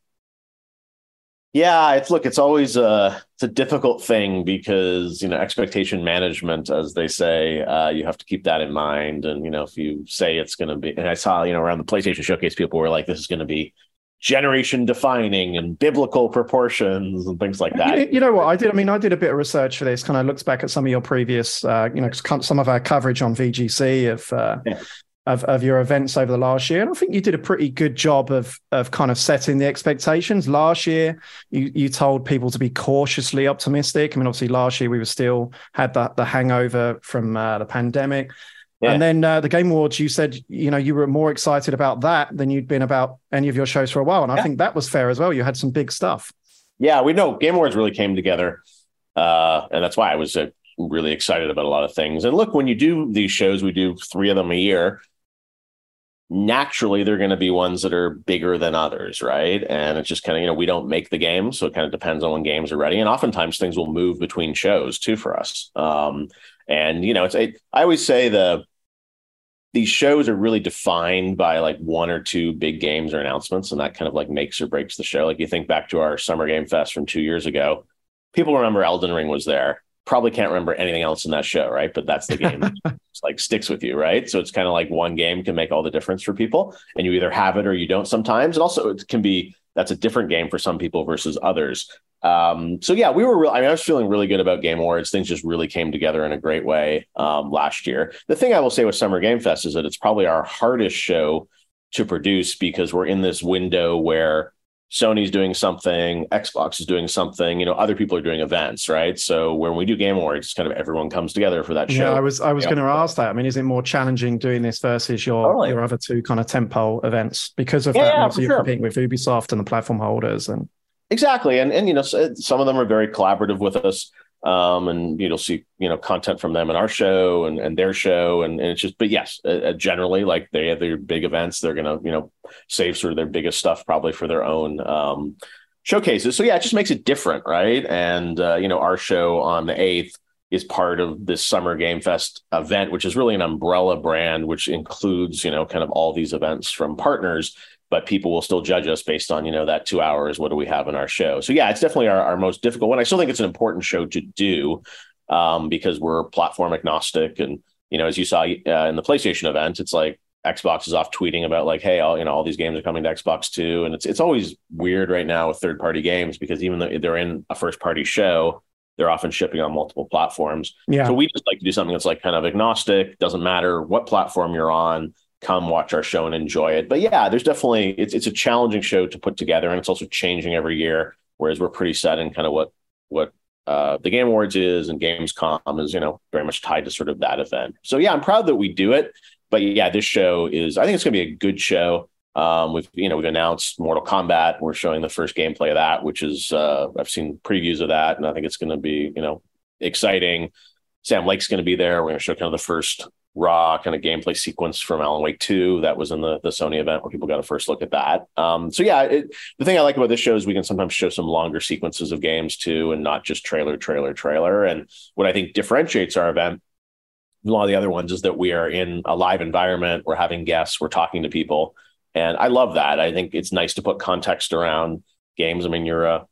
Yeah, it's look, it's always a it's a difficult thing because you know expectation management, as they say, uh, you have to keep that in mind. And you know, if you say it's going to be, and I saw you know around the PlayStation showcase, people were like, "This is going to be generation defining and biblical proportions and things like that." You, you know what I did? I mean, I did a bit of research for this. Kind of looks back at some of your previous, uh, you know, some of our coverage on VGC of. Uh, Yeah. Of, of your events over the last year, and I think you did a pretty good job of of kind of setting the expectations. Last year, you you told people to be cautiously optimistic. I mean, obviously, last year we were still had that the hangover from uh, the pandemic, Yeah. and then uh, the Game Awards. You said you know you were more excited about that than you'd been about any of your shows for a while, and I think that was fair as well. You had some big stuff. Yeah, we know Game Awards really came together, uh, and that's why I was uh, really excited about a lot of things. And look, when you do these shows, we do three of them a year. Naturally, they're going to be ones that are bigger than others, right? And it's just kind of you know we don't make the games, so it kind of depends on when games are ready. And oftentimes things will move between shows too for us. Um, and you know, it's I I always say the these shows are really defined by like one or two big games or announcements, and that kind of like makes or breaks the show. Like you think back to our Summer Game Fest from two years ago, people remember Elden Ring was there. Probably can't remember anything else in that show, right? But that's the game that just, like sticks with you, right? So it's kind of like one game can make all the difference for people, and you either have it or you don't sometimes. And also, it can be that's a different game for some people versus others. Um, so yeah, we were. Real, I mean, I was feeling really good about Game Awards. Things just really came together in a great way um, last year. The thing I will say with Summer Game Fest is that it's probably our hardest show to produce because we're in this window where Sony's doing something, Xbox is doing something, you know, other people are doing events, right? So when we do Game Awards, it's kind of everyone comes together for that show. Yeah, I was I was Yeah. going to ask that. I mean, is it more challenging doing this versus your Totally. your other two kind of tempo events because of Yeah, that? yeah, for you're sure. competing with Ubisoft and the platform holders, and Exactly, and and you know some of them are very collaborative with us. Um, and you'll see you know content from them in our show and, and their show. And, and it's just but yes uh, uh, generally like they have their big events. They're gonna you know save sort of their biggest stuff probably for their own um, showcases. So yeah it just makes it different right? And uh, you know our show on the 8th is part of this summer game fest event which is really an umbrella brand which includes you know kind of all these events from partners but people will still judge us based on you know that two hours what do we have in our show? So yeah it's definitely our, our most difficult one. I still think it's an important show to do um, because we're platform agnostic and you know as you saw uh, in the playstation event it's like xbox is off tweeting about like hey all you know all these games are coming to xbox too. And it's it's always weird right now with third party games because even though they're in a first party show they're often shipping on multiple platforms. Yeah. So we just like to do something that's like kind of agnostic doesn't matter what platform you're on come watch our show and enjoy it. But yeah, there's definitely it's it's a challenging show to put together, and it's also changing every year. Whereas we're pretty set in kind of what what uh, the Game Awards is and Gamescom is, you know, very much tied to sort of that event. So yeah, I'm proud that we do it. But yeah, this show is I think it's going to be a good show. Um, we've you know we've announced Mortal Kombat. We're showing the first gameplay of that, which is uh, I've seen previews of that, and I think it's going to be you know exciting. Sam Lake's going to be there. We're going to show kind of the first raw kind of gameplay sequence from Alan Wake 2 that was in the, the Sony event where people got a first look at that. Um, so yeah, it, the thing I like about this show is we can sometimes show some longer sequences of games too, and not just trailer, trailer, trailer. And what I think differentiates our event a lot of the other ones is that we are in a live environment. We're having guests, we're talking to people. And I love that. I think it's nice to put context around games. I mean, you're a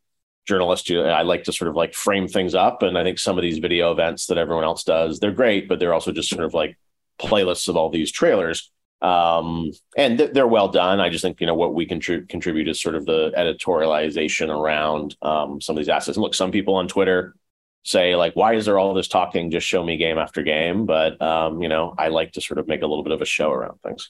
journalist, you, I like to sort of like frame things up. And I think some of these video events that everyone else does, they're great, but they're also just sort of like playlists of all these trailers. Um, and th- they're well done. I just think, you know, what we contrib- contribute is sort of the editorialization around um, some of these assets. And look, some people on Twitter say like, why is there all this talking? Just show me game after game. But, um, you know, I like to sort of make a little bit of a show around things.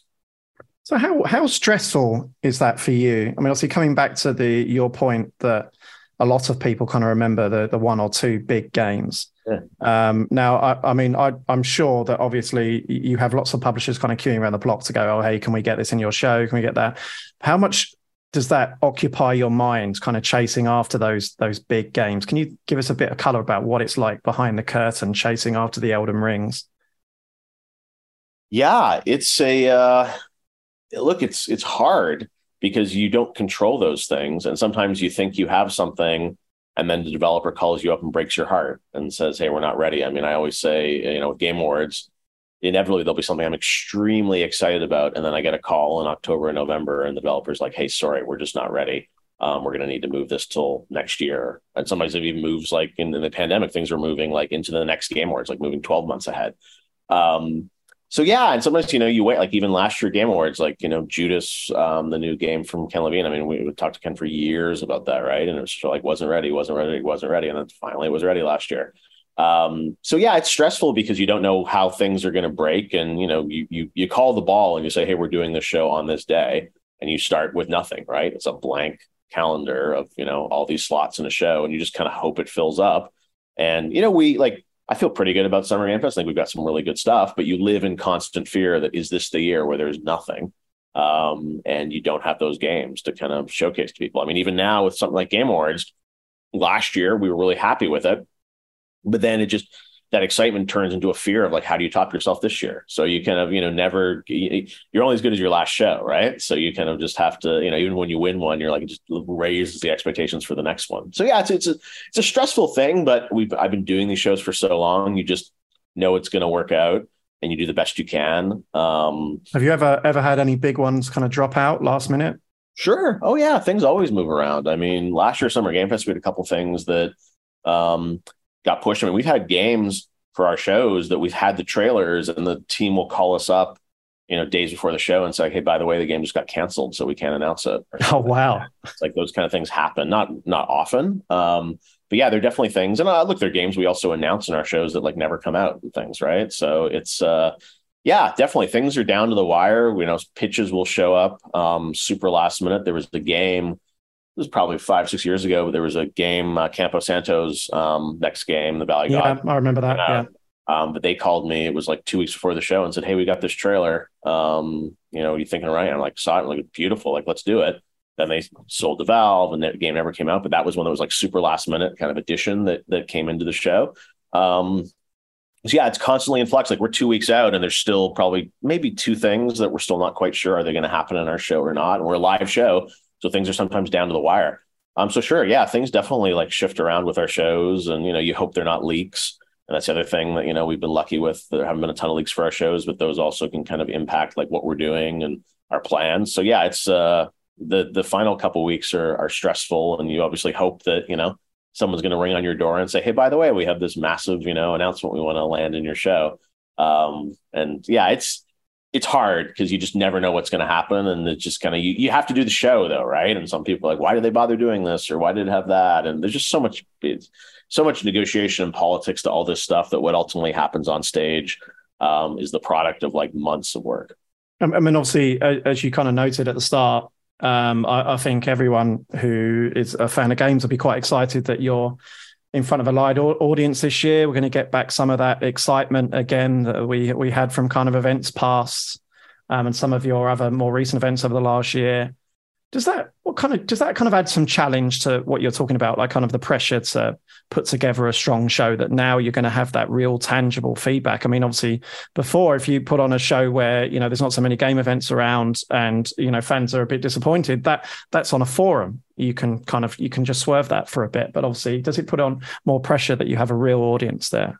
So how, how stressful is that for you? I mean, obviously coming back to the, your point that a lot of people kind of remember the, the one or two big games. Yeah. Um, now, I, I mean, I, am sure that obviously you have lots of publishers kind of queuing around the block to go, oh, hey, can we get this in your show? Can we get that? How much does that occupy your mind, kind of chasing after those those big games? Can you give us a bit of color about what it's like behind the curtain, chasing after the Elden Rings? Yeah, it's a uh, look. It's it's hard because you don't control those things, and sometimes you think you have something and then the developer calls you up and breaks your heart and says, "Hey, we're not ready." I mean, I always say, you know, with Game Awards, inevitably there'll be something I'm extremely excited about, and then I get a call in October and November, and the developer's like, "Hey, sorry, we're just not ready. Um, we're going to need to move this till next year." And sometimes it even moves like in, in, the pandemic, things are moving like into the next Game Awards, like moving 12 months ahead. Um, so yeah, and sometimes you know you wait like even last year Game Awards, like you know Judas, um, the new game from Ken Levine. I mean, we, we talked to Ken for years about that, right? And it was like wasn't ready, wasn't ready, wasn't ready, and then finally it was ready last year. Um, so yeah, it's stressful because you don't know how things are going to break, and you know you you you call the ball and you say, hey, we're doing this show on this day, and you start with nothing, right? It's a blank calendar of you know all these slots in a show, and you just kind of hope it fills up. And you know we like I feel pretty good about Summer Game Fest. I think we've got some really good stuff, but you live in constant fear that is this the year where there's nothing, um, and you don't have those games to kind of showcase to people. I mean, even now with something like Game Awards, last year we were really happy with it, but then it just that excitement turns into a fear of like how do you top yourself this year? So you kind of you know never you're only as good as your last show right? So you kind of just have to you know even when you win one you're like it just raises the expectations for the next one. So yeah it's it's a it's a stressful thing but we've i've been doing these shows for so long you just know it's going to work out and you do the best you can um. Have you ever ever had any big ones kind of drop out last minute? Sure. Oh yeah things always move around. I mean last year summer game fest we had a couple things that um got pushed. I mean, we've had games for our shows that we've had the trailers and the team will call us up, you know, days before the show and say, Hey, by the way, the game just got canceled, so we can't announce it. Oh, wow. It's like those kind of things happen. Not, not often. Um, but yeah, they're definitely things. And uh, look, they're games we also announce in our shows that like never come out and things. Right. So it's, uh, yeah, definitely things are down to the wire. You know, pitches will show up um, super last minute. There was the game was probably five, six years ago, but there was a game, uh, Campo Santo's um, next game, the Valley yeah, God. I remember that. yeah. Um, but they called me, it was like two weeks before the show and said, Hey, we got this trailer. Um, you know, you thinking, right? I'm like, saw it, like, beautiful. Like, let's do it. Then they sold the Valve, and that game never came out. But that was one that was like super last minute kind of addition that that came into the show. Um, so yeah, it's constantly in flux. Like we're two weeks out, and there's still probably maybe two things that we're still not quite sure are they going to happen in our show or not. And we're a live show, so things are sometimes down to the wire. Um, so sure, yeah, things definitely like shift around with our shows, and you know, you hope they're not leaks. And that's the other thing that you know we've been lucky with. There haven't been a ton of leaks for our shows, but those also can kind of impact like what we're doing and our plans. So yeah, it's uh the the final couple weeks are are stressful, and you obviously hope that you know someone's going to ring on your door and say, "Hey, by the way, we have this massive, you know, announcement we want to land in your show." Um, and yeah, it's it's hard because you just never know what's going to happen, and it's just kind of you, you have to do the show though, right? And some people are like, "Why did they bother doing this?" or "Why did it have that?" And there's just so much so much negotiation and politics to all this stuff that what ultimately happens on stage um, is the product of like months of work. I mean, obviously, as you kind of noted at the start, um, I, I, think everyone who is a fan of games will be quite excited that you're in front of a live audience this year. We're going to get back some of that excitement again that we we had from kind of events past, um, and some of your other more recent events over the last year. Does that kind of does that kind of add some challenge to what you're talking about, like kind of the pressure to put together a strong show that now you're going to have that real tangible feedback? I mean, obviously, before if you put on a show where you know there's not so many game events around and you know fans are a bit disappointed, that that's on a forum. You can kind of you can just swerve that for a bit, but obviously, does it put on more pressure that you have a real audience there?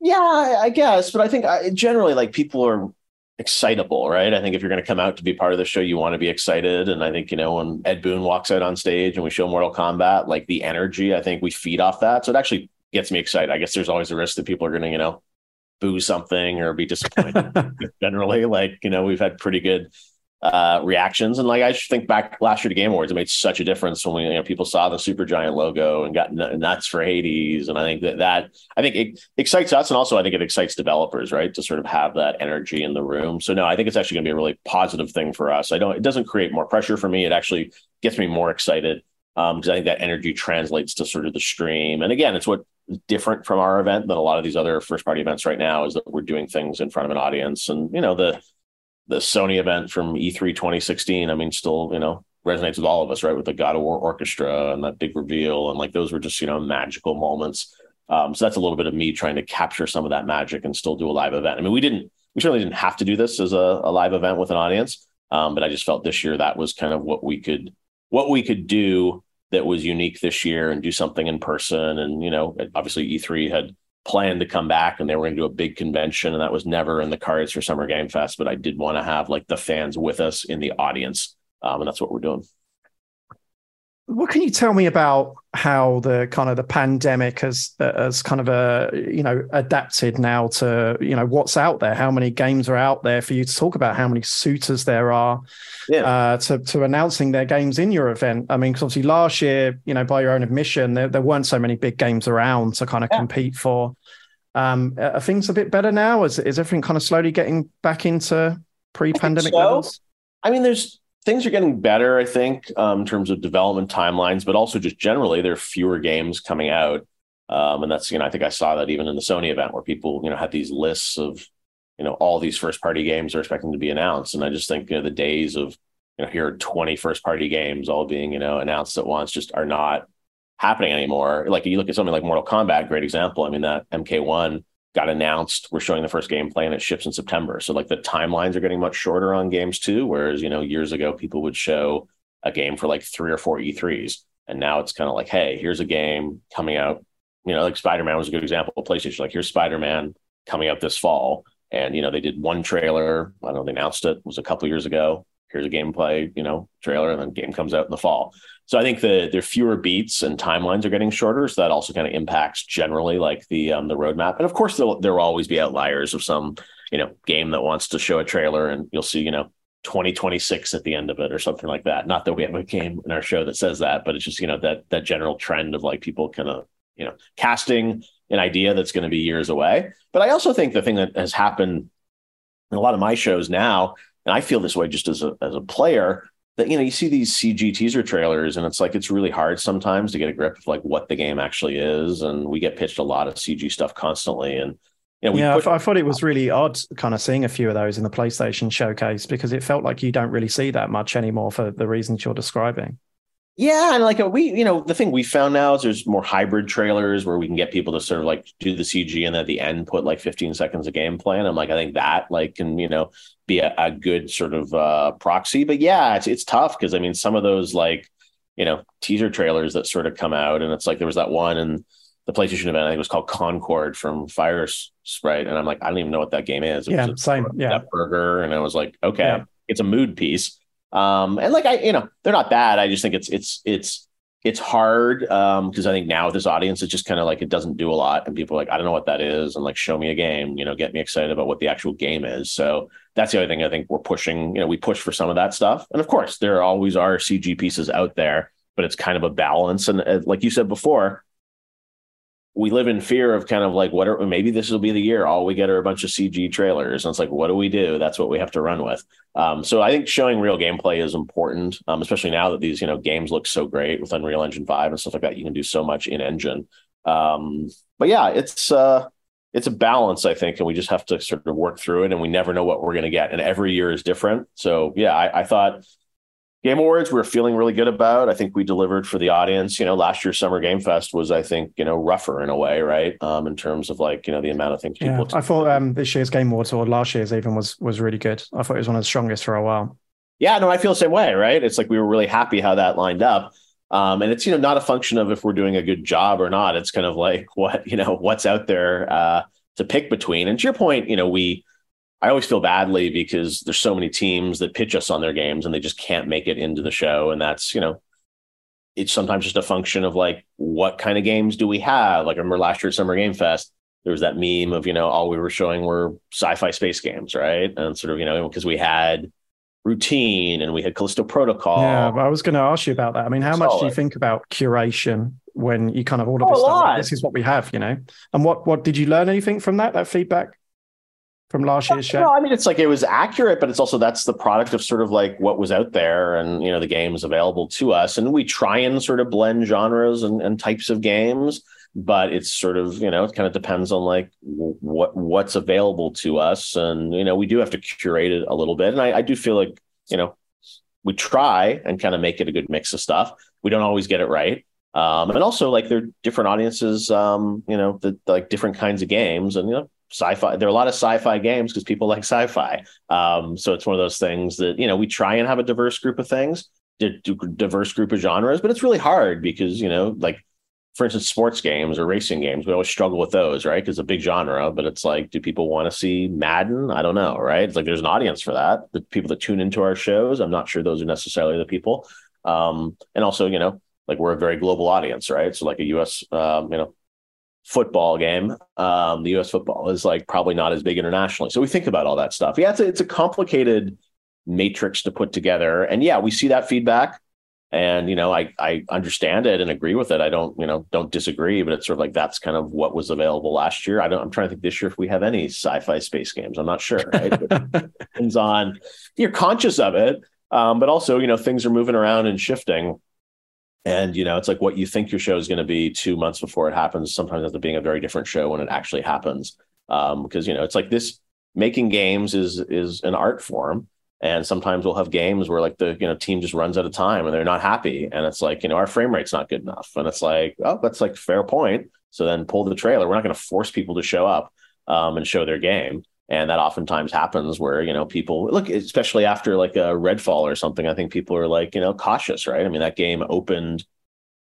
Yeah, I guess, but I think generally, like people are excitable, right? I think if you're going to come out to be part of the show, you want to be excited. And I think, you know, when Ed Boon walks out on stage and we show Mortal Kombat, like the energy, I think we feed off that. So it actually gets me excited. I guess there's always a risk that people are going to, you know, boo something or be disappointed. Generally, like, you know, we've had pretty good uh, reactions. And like I think back last year to Game Awards, it made such a difference when we you know people saw the Supergiant logo and got nuts for Hades. And I think that that I think it excites us, and also I think it excites developers, right, to sort of have that energy in the room. So no, I think it's actually going to be a really positive thing for us. I don't. It doesn't create more pressure for me. It actually gets me more excited because um, I think that energy translates to sort of the stream. And again, it's what different from our event than a lot of these other first party events right now is that we're doing things in front of an audience and you know the the Sony event from E3 2016, I mean, still, you know, resonates with all of us, right? With the God of War orchestra and that big reveal. And like those were just, you know, magical moments. Um, so that's a little bit of me trying to capture some of that magic and still do a live event. I mean, we didn't, we certainly didn't have to do this as a, a live event with an audience. Um, but I just felt this year that was kind of what we could, what we could do that was unique this year and do something in person. And, you know, obviously E3 had planned to come back and they were going to do a big convention and that was never in the cards for summer game fest but i did want to have like the fans with us in the audience um, and that's what we're doing what can you tell me about how the kind of the pandemic has has kind of a uh, you know adapted now to you know what's out there how many games are out there for you to talk about how many suitors there are yeah. uh, to to announcing their games in your event i mean because obviously last year you know by your own admission there, there weren't so many big games around to kind of yeah. compete for um are things a bit better now is, is everything kind of slowly getting back into pre-pandemic so. levels i mean there's things are getting better, I think, um, in terms of development timelines, but also just generally there are fewer games coming out. Um, and that's, you know, I think I saw that even in the Sony event where people, you know, had these lists of, you know, all these first party games are expecting to be announced. And I just think, you know, the days of, you know, here are 20 first party games all being, you know, announced at once just are not happening anymore. Like you look at something like Mortal Kombat, great example. I mean, that MK1 got announced. We're showing the first gameplay and it ships in September. So like the timelines are getting much shorter on games too. Whereas, you know, years ago, people would show a game for like three or four E3s. And now it's kind of like, hey, here's a game coming out. You know, like Spider Man was a good example of PlayStation. Like, here's Spider Man coming out this fall. And, you know, they did one trailer. I don't know, they announced it, it was a couple years ago. Here's a gameplay, you know, trailer, and then game comes out in the fall. So I think the there are fewer beats and timelines are getting shorter. So that also kind of impacts generally like the um, the roadmap. And of course, there will always be outliers of some you know game that wants to show a trailer, and you'll see you know 2026 at the end of it or something like that. Not that we have a game in our show that says that, but it's just you know that that general trend of like people kind of you know casting an idea that's going to be years away. But I also think the thing that has happened in a lot of my shows now, and I feel this way just as a as a player that you know you see these CG teaser trailers and it's like it's really hard sometimes to get a grip of like what the game actually is and we get pitched a lot of CG stuff constantly and you know, yeah, put- I thought it was really odd kind of seeing a few of those in the PlayStation showcase because it felt like you don't really see that much anymore for the reasons you're describing. Yeah, and like uh, we, you know, the thing we found now is there's more hybrid trailers where we can get people to sort of like do the CG and at the end put like 15 seconds of gameplay. And I'm like, I think that like can you know be a, a good sort of uh, proxy. But yeah, it's it's tough because I mean some of those like you know teaser trailers that sort of come out and it's like there was that one and the PlayStation event I think it was called Concord from Fire Sprite, and I'm like I don't even know what that game is. It yeah, same. Yeah, burger, and I was like, okay, yeah. it's a mood piece um, and like I, you know, they're not bad. I just think it's it's it's it's hard because um, I think now with this audience, it's just kind of like it doesn't do a lot, and people are like, I don't know what that is, and like show me a game, you know, get me excited about what the actual game is. So that's the other thing I think we're pushing. You know, we push for some of that stuff, and of course, there always are CG pieces out there, but it's kind of a balance. And uh, like you said before, we live in fear of kind of like what are maybe this will be the year all we get are a bunch of cg trailers. And it's like what do we do? That's what we have to run with. Um, so i think showing real gameplay is important um, especially now that these you know games look so great with unreal engine 5 and stuff like that. You can do so much in engine. Um, but yeah it's uh it's a balance i think and we just have to sort of work through it and we never know what we're going to get and every year is different. So yeah I, I thought Game Awards we're feeling really good about. I think we delivered for the audience. You know, last year's Summer Game Fest was, I think, you know, rougher in a way, right? Um, in terms of like, you know, the amount of things people. Yeah, I thought um, this year's Game Awards or last year's even was was really good. I thought it was one of the strongest for a while. Yeah, no, I feel the same way, right? It's like we were really happy how that lined up. Um, and it's you know not a function of if we're doing a good job or not. It's kind of like what you know what's out there uh, to pick between. And to your point, you know we I always feel badly because there's so many teams that pitch us on their games and they just can't make it into the show. And that's, you know, it's sometimes just a function of like, what kind of games do we have? Like I remember last year at Summer Game Fest, there was that meme of, you know, all we were showing were sci-fi space games, right? And sort of, you know, because we had routine and we had Callisto Protocol. Yeah, I was going to ask you about that. I mean, how Solid. much do you think about curation when you kind of order oh, this stuff? This is what we have, you know. And what what did you learn anything from that? That feedback? From last year's show? No, I mean it's like it was accurate, but it's also that's the product of sort of like what was out there and you know the games available to us. And we try and sort of blend genres and, and types of games, but it's sort of, you know, it kind of depends on like what what's available to us. And, you know, we do have to curate it a little bit. And I, I do feel like, you know, we try and kind of make it a good mix of stuff. We don't always get it right. Um, and also like there are different audiences, um, you know, the, like different kinds of games. And, you know, sci-fi there are a lot of sci-fi games because people like sci-fi. Um, so it's one of those things that you know we try and have a diverse group of things diverse group of genres but it's really hard because you know like for instance sports games or racing games we always struggle with those right? Because a big genre but it's like do people want to see madden? I don't know right? It's like there's an audience for that. The people that tune into our shows i'm not sure those are necessarily the people. Um, and also you know like we're a very global audience right so like a us um, you know football game, um, the U.S. football is like probably not as big internationally. So we think about all that stuff. Yeah, it's a, it's a complicated matrix to put together, and yeah, we see that feedback, and you know, I I understand it and agree with it. I don't you know don't disagree, but it's sort of like that's kind of what was available last year. I don't. I'm trying to think this year if we have any sci-fi space games. I'm not sure. Right? depends on you're conscious of it. Um, but also, you know, things are moving around and shifting and you know it's like what you think your show is going to be two months before it happens sometimes ends up being a very different show when it actually happens. Um, because you know it's like this making games is is an art form. And sometimes we'll have games where like the you know team just runs out of time and they're not happy. And it's like you know our frame rate's not good enough. And it's like oh that's like fair point. So then pull the trailer. We're not going to force people to show up um, and show their game and that oftentimes happens where you know people look especially after like a redfall or something i think people are like you know cautious right? I mean that game opened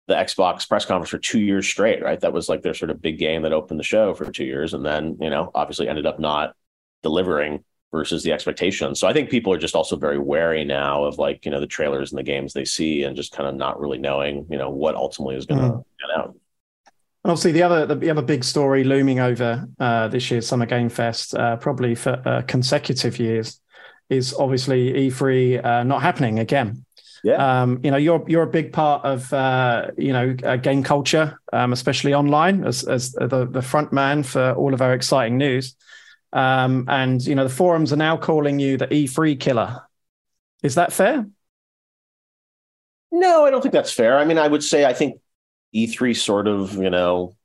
the xbox press conference for two years straight right? That was like their sort of big game that opened the show for two years. And then you know obviously ended up not delivering versus the expectations. So i think people are just also very wary now of like you know the trailers and the games they see and just kind of not really knowing you know what ultimately is going to mm. out and obviously, the other the other big story looming over uh, this year's Summer Game Fest, uh, probably for uh, consecutive years, is obviously E3 uh, not happening again. Yeah. Um, you know, you're you're a big part of uh, you know uh, game culture, um, especially online, as as the the front man for all of our exciting news. Um, and you know, the forums are now calling you the E3 killer. Is that fair? No, I don't think that's fair. I mean, I would say I think E3 sort of, you know,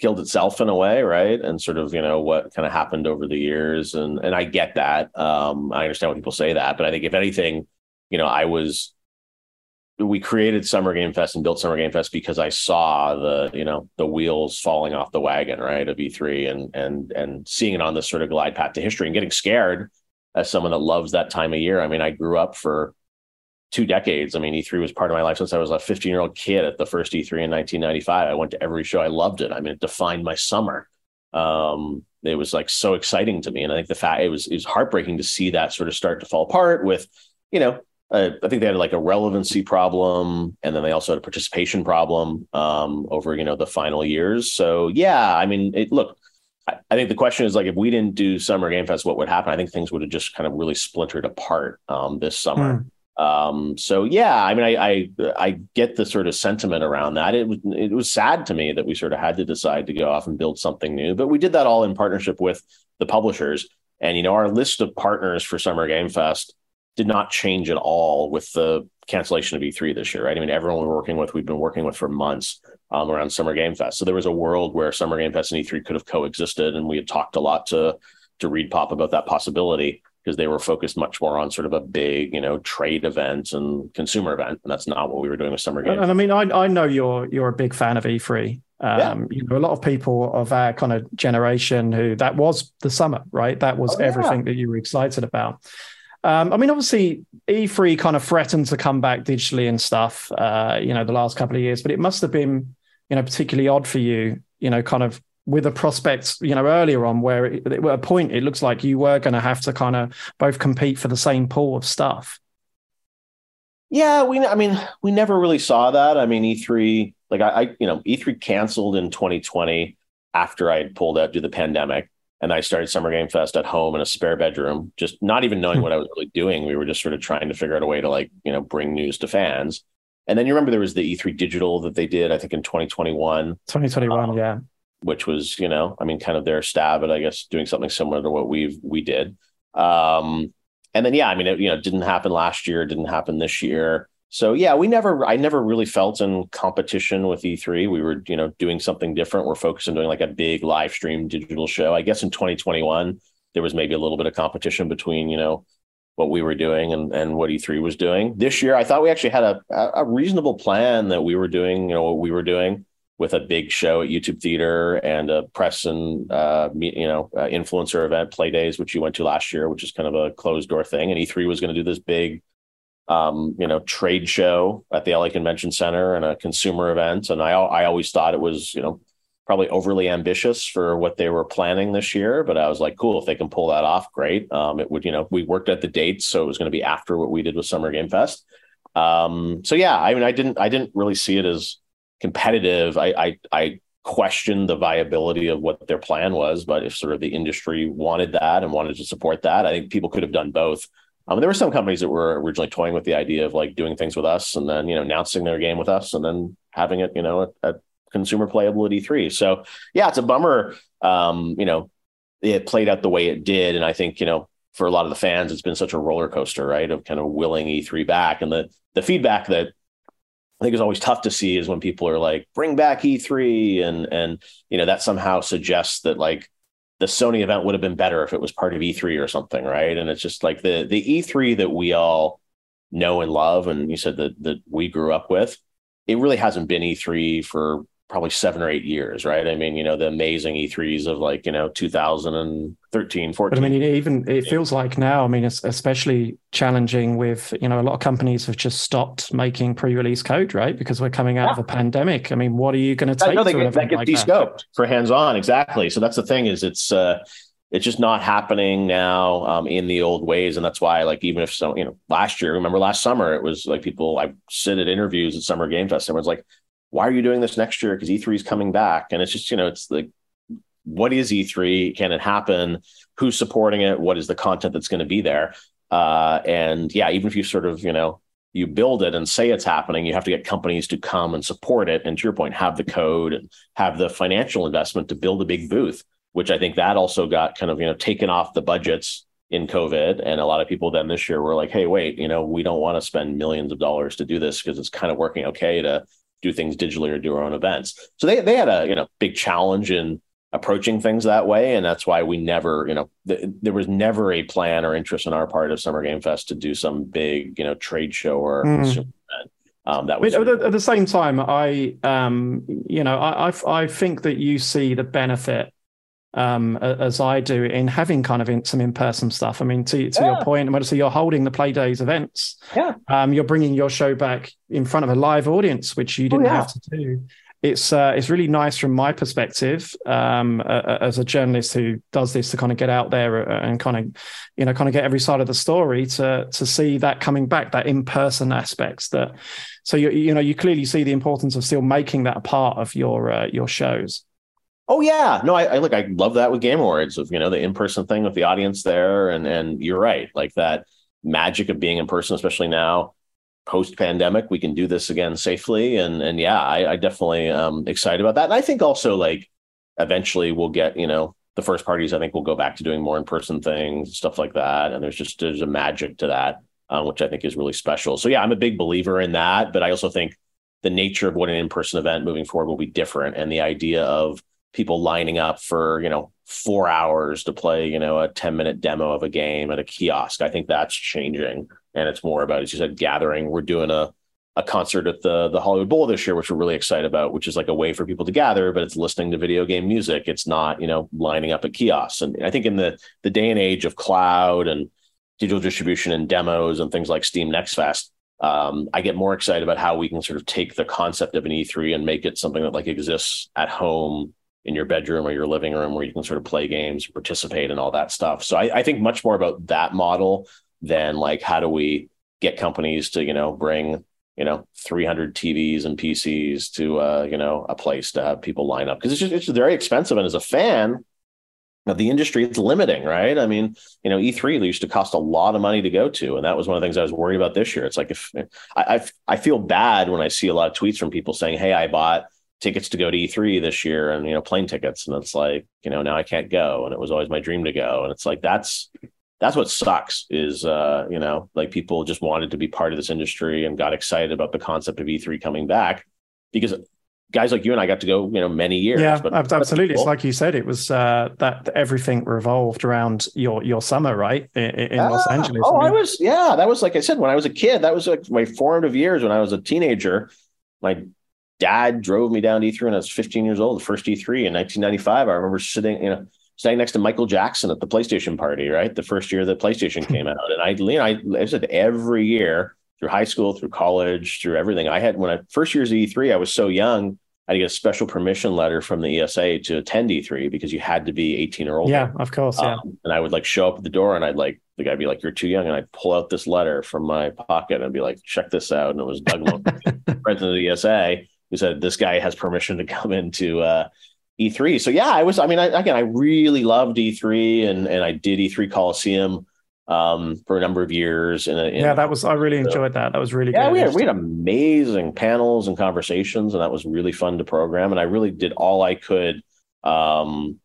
killed itself in a way, right? And sort of, you know, what kind of happened over the years. And and I get that. Um, I understand when people say that, but I think if anything, you know, I was we created Summer Game Fest and built Summer Game Fest because I saw the, you know, the wheels falling off the wagon, right, of E3 and and and seeing it on this sort of glide path to history and getting scared as someone that loves that time of year. I mean, I grew up for two decades. I mean, E3 was part of my life since I was a 15 year old kid at the first E3 in 1995. I went to every show. I loved it. I mean, it defined my summer. Um, it was like so exciting to me. And I think the fact it was, it was heartbreaking to see that sort of start to fall apart with, you know, uh, I think they had like a relevancy problem, and then they also had a participation problem um, over you know the final years. So yeah, I mean, it, look, I, I, think the question is like if we didn't do Summer Game Fest, what would happen? I think things would have just kind of really splintered apart um, this summer. Mm. Um, so yeah, I mean, I, I, I get the sort of sentiment around that. It was it was sad to me that we sort of had to decide to go off and build something new, but we did that all in partnership with the publishers. And you know, our list of partners for Summer Game Fest did not change at all with the cancellation of E3 this year, right? I mean, everyone we're working with, we've been working with for months um, around Summer Game Fest. So there was a world where Summer Game Fest and E3 could have coexisted, and we had talked a lot to to ReedPop about that possibility because they were focused much more on sort of a big, you know, trade event and consumer event, and that's not what we were doing with Summer Games. And, I mean, I, I know you're you're a big fan of E3. Um, yeah. You know, a lot of people of our kind of generation who that was the summer, right? That was oh, everything yeah. that you were excited about. Um, I mean, obviously, E3 kind of threatened to come back digitally and stuff, uh, you know, the last couple of years, but it must have been, you know, particularly odd for you, you know, kind of with the prospects, you know, earlier on, where it, at a point it looks like you were going to have to kind of both compete for the same pool of stuff. Yeah, we. I mean, we never really saw that. I mean, E3, like I, I you know, E3 canceled in 2020 after I had pulled out due to the pandemic, and I started Summer Game Fest at home in a spare bedroom, just not even knowing hmm. what I was really doing. We were just sort of trying to figure out a way to like, you know, bring news to fans. And then you remember there was the E3 digital that they did, I think in 2021. 2021, um, yeah which was, you know, I mean, kind of their stab at, I guess, doing something similar to what we've we did. Um, and then, yeah, I mean, it, you know, didn't happen last year, didn't happen this year. So yeah, we never, I never really felt in competition with E3. We were, you know, doing something different. We're focused on doing like a big live stream digital show. I guess in 2021 there was maybe a little bit of competition between, you know, what we were doing and, and what E3 was doing. This year, I thought we actually had a, a reasonable plan that we were doing, you know, what we were doing with a big show at YouTube Theater and a press and uh, you know uh, influencer event, Play Days, which you went to last year, which is kind of a closed door thing. And E3 was going to do this big, um, you know, trade show at the LA Convention Center and a consumer event. And I I always thought it was you know probably overly ambitious for what they were planning this year, but I was like, cool, if they can pull that off, great. Um, it would you know we worked at the dates, so it was going to be after what we did with Summer Game Fest. Um, so yeah, I mean, I didn't I didn't really see it as competitive, I, I, I questioned the viability of what their plan was. But if sort of the industry wanted that and wanted to support that, I think people could have done both. Um, there were some companies that were originally toying with the idea of like doing things with us and then you know announcing their game with us and then having it you know at, at consumer playable at E3. So yeah, it's a bummer. Um, you know, it played out the way it did, and I think you know for a lot of the fans, it's been such a roller coaster, right? Of kind of willing E3 back, and the the feedback that I think it's always tough to see is when people are like, bring back E3 and and you know, that somehow suggests that like the Sony event would have been better if it was part of E3 or something, right? And it's just like the the E3 that we all know and love, and you said that that we grew up with, it really hasn't been E3 for probably seven or eight years, right? I mean, you know, the amazing E3s of like, you know, 2013, 14. But I mean, even it feels like now, I mean, it's especially challenging with, you know, a lot of companies have just stopped making pre release code, right? Because we're coming out yeah. of a pandemic. I mean, what are you going to take? No, they get, that gets like descoped that? for hands on. Exactly. So that's the thing is it's, uh, it's just not happening now um, in the old ways and that's why like even if so, you know last year remember last summer it was like people i sit at interviews at summer game fest was like why are you doing this next year? Because E3 is coming back. And it's just, you know, it's like, what is E3? Can it happen? Who's supporting it? What is the content that's going to be there? Uh, and yeah, even if you sort of, you know, you build it and say it's happening, you have to get companies to come and support it. And to your point, have the code and have the financial investment to build a big booth, which I think that also got kind of, you know, taken off the budgets in COVID. And a lot of people then this year were like, hey, wait, you know, we don't want to spend millions of dollars to do this because it's kind of working okay to do things digitally or do our own events. So they they had a you know big challenge in approaching things that way, and that's why we never you know th- there was never a plan or interest on our part of Summer Game Fest to do some big you know trade show or mm. consumer event. Um, that was at, the, at the same time, I um, you know I, I I think that you see the benefit um, as I do in having kind of in, some in-person stuff. I mean, to, to yeah. your point, obviously you're holding the Play Days events. Yeah. Um, you're bringing your show back in front of a live audience, which you didn't oh, yeah. have to do. It's uh, it's really nice from my perspective um, uh, as a journalist who does this to kind of get out there uh, and kind of, you know, kind of get every side of the story to to see that coming back, that in-person aspects. That so you you know you clearly see the importance of still making that a part of your uh, your shows. Oh yeah, no, I, I look. I love that with Game Awards, of you know the in person thing with the audience there, and and you're right, like that magic of being in person, especially now post pandemic, we can do this again safely, and and yeah, I, I definitely um excited about that, and I think also like eventually we'll get you know the first parties. I think we'll go back to doing more in person things, stuff like that, and there's just there's a magic to that, um, which I think is really special. So yeah, I'm a big believer in that, but I also think the nature of what an in person event moving forward will be different, and the idea of people lining up for you know four hours to play you know a 10 minute demo of a game at a kiosk. I think that's changing and it's more about as you said gathering. We're doing a a concert at the the hollywood bowl this year which we're really excited about which is like a way for people to gather but it's listening to video game music. It's not you know lining up at kiosks. And i think in the the day and age of cloud and digital distribution and demos and things like steam next fest um, I get more excited about how we can sort of take the concept of an E3 and make it something that like exists at home in your bedroom or your living room where you can sort of play games, participate, and all that stuff. So I, I think much more about that model than like how do we get companies to you know bring you know 300 TVs and PCs to uh, you know a place to have people line up. Because it's just it's very expensive and as a fan of the industry it's limiting right? I mean you know e3 used to cost a lot of money to go to and that was one of the things i was worried about this year. It's like if I, I, I feel bad when i see a lot of tweets from people saying hey i bought tickets to go to E3 this year and you know plane tickets. And it's like you know now I can't go. And it was always my dream to go. And it's like that's that's what sucks is uh you know like people just wanted to be part of this industry and got excited about the concept of E3 coming back because guys like you and I got to go you know many years yeah but absolutely. Cool. it's like you said it was uh that everything revolved around your your summer right? In, in ah, Los Angeles. oh I, mean, I was yeah that was like I said when I was a kid that was like my formative years when I was a teenager. My dad drove me down to E3 when I was 15 years old, the first E3 in 1995. I remember sitting, you know, standing next to Michael Jackson at the PlayStation party, right? The first year that PlayStation came out. And I, you know, I, I said every year through high school, through college, through everything. I had, when I first years of E3, I was so young, I had to get a special permission letter from the ESA to attend E3 because you had to be 18 or older. Yeah, of course. Yeah. Um, and I would like show up at the door and I'd like, the guy be like, "You're too young," and I'd pull out this letter from my pocket and be like, "Check this out." And it was Doug president of the ESA, who said this guy has permission to come into uh, E3. So yeah, I was. I mean, I, again, I really loved E3, and and I did E3 Coliseum um, for a number of years. And yeah, that was I really enjoyed that. That was really yeah. Good. We had we had amazing panels and conversations, and that was really fun to program. And I really did all I could um,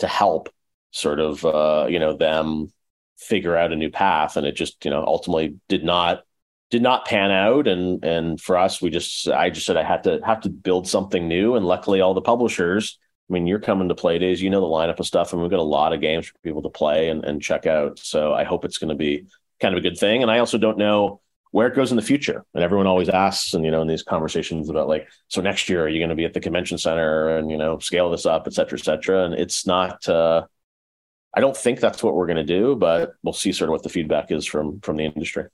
to help sort of uh, you know them figure out a new path. And it just you know ultimately did not did not pan out. And and for us we just i just said i had to have to build something new. And luckily all the publishers i mean you're coming to play days you know the lineup of stuff and we've got a lot of games for people to play and, and check out. So i hope it's going to be kind of a good thing. And i also don't know where it goes in the future. And everyone always asks and you know in these conversations about like so next year are you going to be at the convention center and you know scale this up et cetera et cetera? And it's not uh i don't think that's what we're going to do but we'll see sort of what the feedback is from from the industry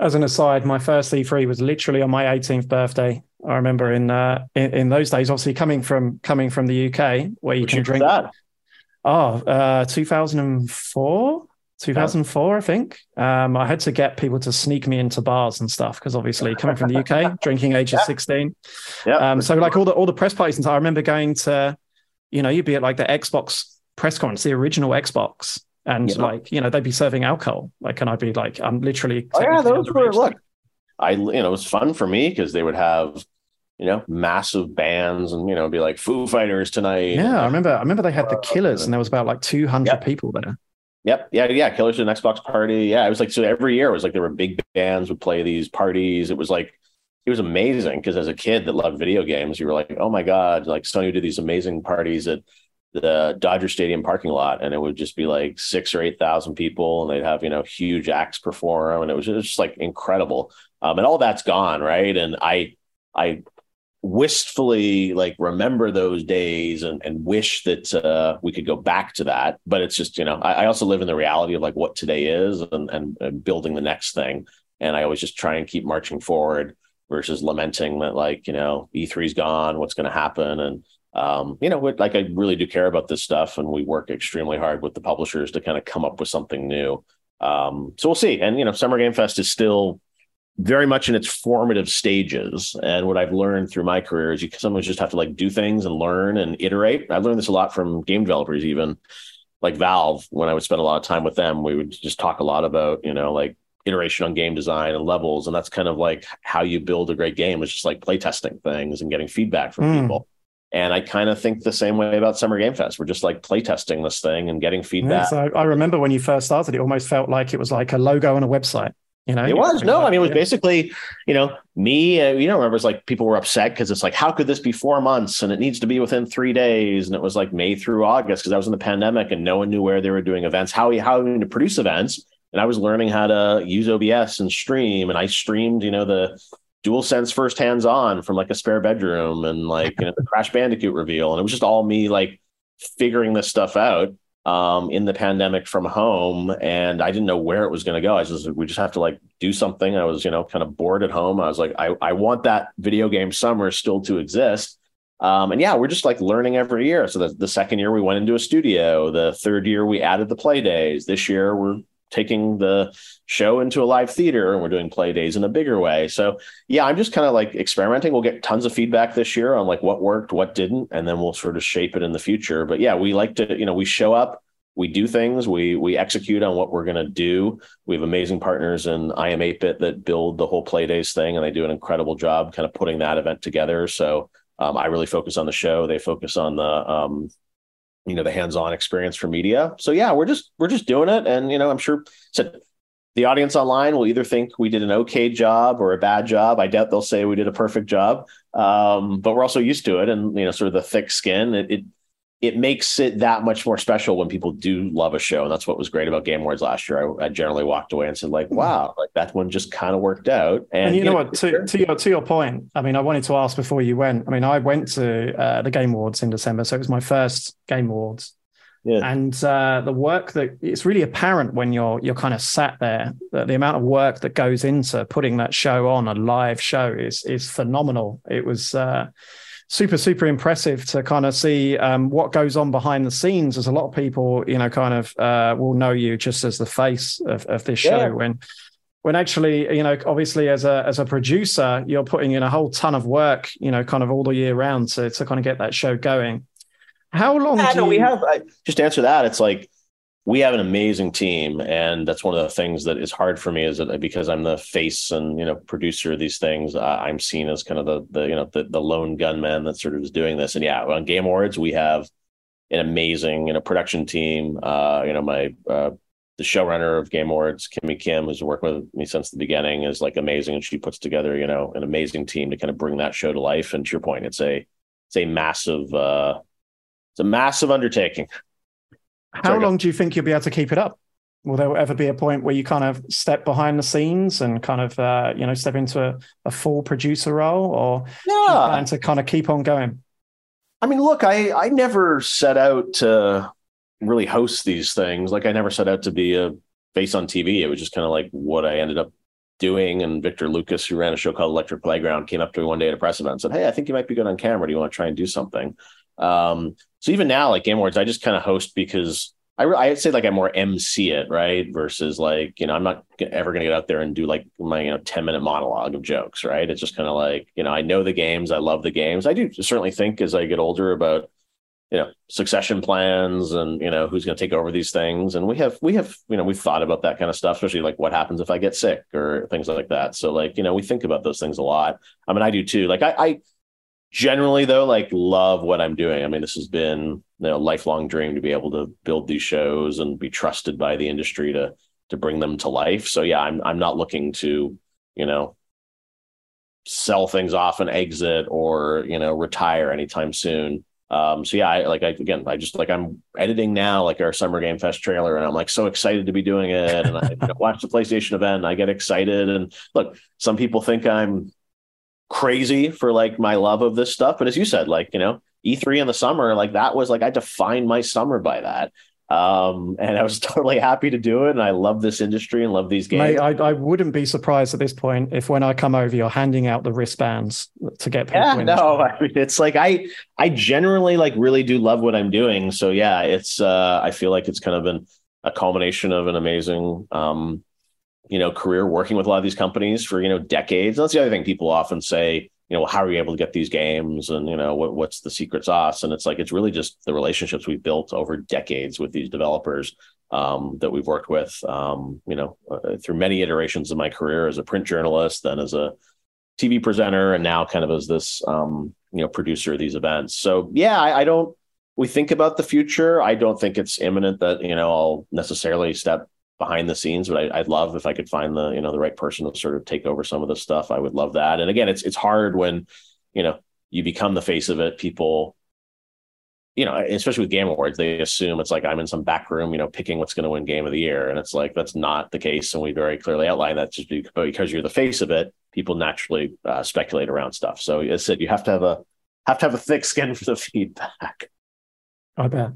as an aside, my first E3 was literally on my 18th birthday. I remember in uh, in, in, those days, obviously coming from coming from the UK, where you can drink. That? Oh, uh, 2004, 2004, I think. Um, I had to get people to sneak me into bars and stuff because obviously coming from the UK, drinking age of 16. Yeah. Um, so like all the all the press parties and stuff, I remember going to, you know, you'd be at like the Xbox press conference, the original Xbox, and yeah. like you know they'd be serving alcohol. Like and i'd be like i'm literally oh, yeah those were look. I you know it was fun for me because they would have you know massive bands and you know be like foo fighters tonight. Yeah i remember i remember they had the uh, killers and there was about like 200 yep. people there. Yep. Yeah yeah killers at an xbox party. Yeah it was like so every year it was like there were big bands would play these parties. It was like it was amazing because as a kid that loved video games, you were like, oh my god, like Sony do these amazing parties at the Dodger Stadium parking lot, and it would just be like six or eight thousand people, and they'd have you know huge acts perform, and it was just like incredible. Um, and all that's gone, right? And I, I wistfully like remember those days and, and wish that uh, we could go back to that. But it's just you know I, I, also live in the reality of like what today is and, and, and building the next thing, and I always just try and keep marching forward versus lamenting that like you know E3's gone, what's going to happen, and um, you know, like I really do care about this stuff, and we work extremely hard with the publishers to kind of come up with something new. Um, so we'll see. And you know, Summer Game Fest is still very much in its formative stages. And what I've learned through my career is you can sometimes just have to like do things and learn and iterate. I've learned this a lot from game developers, even like Valve. When I would spend a lot of time with them, we would just talk a lot about you know like iteration on game design and levels, and that's kind of like how you build a great game. It's just like playtesting things and getting feedback from mm. people. And I kind of think the same way about Summer Game Fest. We're just like playtesting this thing and getting feedback. Yeah, so I remember when you first started, it almost felt like it was like a logo on a website. You know, it was no. I mean, it was basically, you know, me. Uh, you know, remember it's like people were upset because it's like, how could this be four months and it needs to be within three days? And it was like May through August because I was in the pandemic and no one knew where they were doing events, how how to produce events. And I was learning how to use OBS and stream, and I streamed, you know, the DualSense first hands on from like a spare bedroom and like you know the crash bandicoot reveal. And it was just all me like figuring this stuff out um, in the pandemic from home. And i didn't know where it was going to go. I just we just have to like do something. I was you know kind of bored at home. I was like i, I want that video game summer still to exist. Um, and yeah we're just like learning every year. So the, the second year we went into a studio the third year we added the play days this year we're taking the show into a live theater and we're doing play days in a bigger way. So yeah, I'm just kind of like experimenting. We'll get tons of feedback this year on like what worked, what didn't, and then we'll sort of shape it in the future. But yeah, we like to, you know, we show up, we do things, we we execute on what we're gonna do. We have amazing partners in iam8bit that build the whole play days thing and they do an incredible job kind of putting that event together. So um, I really focus on the show. They focus on the um, you know the hands-on experience for media. So yeah we're just we're just doing it. And you know i'm sure the audience online will either think we did an okay job or a bad job. I doubt they'll say we did a perfect job. Um, but we're also used to it and you know sort of the thick skin. It, it it makes it that much more special when people do love a show. And that's what was great about Game Awards last year. I, I generally walked away and said, like, wow, like that one just kind of worked out. And, and you, you know, know, what, to, to, your to your point, I mean, I wanted to ask before you went. I mean, I went to uh, the Game Awards in December, so it was my first Game Awards. Yeah. And uh, the work that it's really apparent when you're you're kind of sat there that the amount of work that goes into putting that show on a live show is is phenomenal. It was uh, super super impressive to kind of see um, what goes on behind the scenes as a lot of people you know kind of uh, will know you just as the face of, of this show yeah. when when actually you know obviously as a as a producer you're putting in a whole ton of work you know kind of all the year round to, to kind of get that show going how long yeah, do no, you... we have I, just to answer that it's like we have an amazing team and that's one of the things that is hard for me is that because i'm the face and you know producer of these things uh, i'm seen as kind of the the you know the, the lone gunman that sort of is doing this. And yeah on game awards we have an amazing you know production team. Uh you know my uh the showrunner of game awards kimmy kim who's worked with me since the beginning is like amazing and she puts together you know an amazing team to kind of bring that show to life. And to your point it's a it's a massive uh it's a massive undertaking how Sorry, long do you think you'll be able to keep it up? Will there ever be a point where you kind of step behind the scenes and kind of uh, you know step into a, a full producer role, or yeah, and to kind of keep on going? I mean, look, I I never set out to really host these things. Like I never set out to be a face on TV. It was just kind of like what I ended up doing. And Victor Lucas, who ran a show called Electric Playground, came up to me one day at a press event and said, Hey, I think you might be good on camera. Do you want to try and do something? Um, so even now, like Game Awards, I just kind of host because I I'd say like I more MC it right? Versus like you know I'm not ever gonna get out there and do like my you know 10 minute monologue of jokes right. It's just kind of like you know I know the games, I love the games. I do certainly think as I get older about you know succession plans and you know who's going to take over these things. And we have we have you know we've thought about that kind of stuff especially like what happens if i get sick or things like that. So like you know we think about those things a lot. I mean i do too. Like i, I generally though like love what i'm doing i mean this has been you know lifelong dream to be able to build these shows and be trusted by the industry to to bring them to life so yeah i'm i'm not looking to you know sell things off and exit or you know retire anytime soon. Um, so yeah, I like I again, I just like I'm editing now, like our Summer Game Fest trailer, and I'm like so excited to be doing it. And I you know, watch the PlayStation event, I get excited. And look, some people think I'm crazy for like my love of this stuff, but as you said, like you know, E3 in the summer, like that was like I defined my summer by that. Um, and I was totally happy to do it. And I love this industry and love these games. Mate, I, I wouldn't be surprised at this point if when I come over, you're handing out the wristbands to get people. Yeah, no, I mean, it's like I, I generally like really do love what I'm doing. So yeah, it's, uh, I feel like it's kind of been a culmination of an amazing, um, you know, career working with a lot of these companies for, you know, decades. That's the other thing people often say, you know, how are you able to get these games and, you know, what, what's the secret sauce? And it's like, it's really just the relationships we've built over decades with these developers um, that we've worked with, um, you know, uh, through many iterations of my career as a print journalist, then as a TV presenter, and now kind of as this, um, you know, producer of these events. So yeah, I, I don't, we think about the future. I don't think it's imminent that, you know, I'll necessarily step behind the scenes, but I, would love if I could find the you know the right person to sort of take over some of the stuff. I would love that. And again, it's it's hard when you know you become the face of it. People, you know, especially with Game Awards, they assume it's like I'm in some back room, you know, picking what's going to win Game of the Year, and it's like that's not the case. And we very clearly outline that just because you're the face of it, people naturally uh, speculate around stuff. So as I said, you have to have a have to have a thick skin for the feedback. I bet.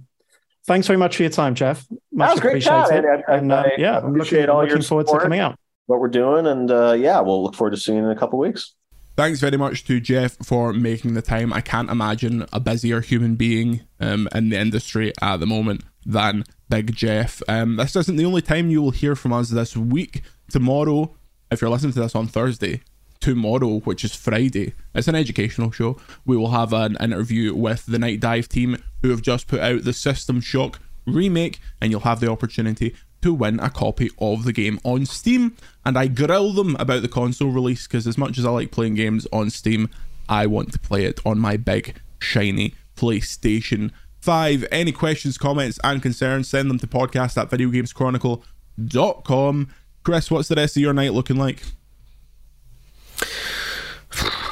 Thanks very much for your time, Geoff. Much that was great chat. And, and, and uh, yeah, I'm looking, all looking forward to coming out. What we're doing, and uh, yeah, we'll look forward to seeing you in a couple weeks. Thanks very much to Geoff for making the time. I can't imagine a busier human being um, in the industry at the moment than Big Geoff. Um, this isn't the only time you will hear from us this week. Tomorrow, if you're listening to this on Thursday, tomorrow, which is Friday, it's an educational show. We will have an interview with the Nightdive team who have just put out the System Shock remake, and you'll have the opportunity to win a copy of the game on Steam. And I grill them about the console release because, as much as I like playing games on Steam, I want to play it on my big, shiny PlayStation 5. Any questions, comments, and concerns, send them to podcast at videogameschronicle.com. Chris, what's the rest of your night looking like?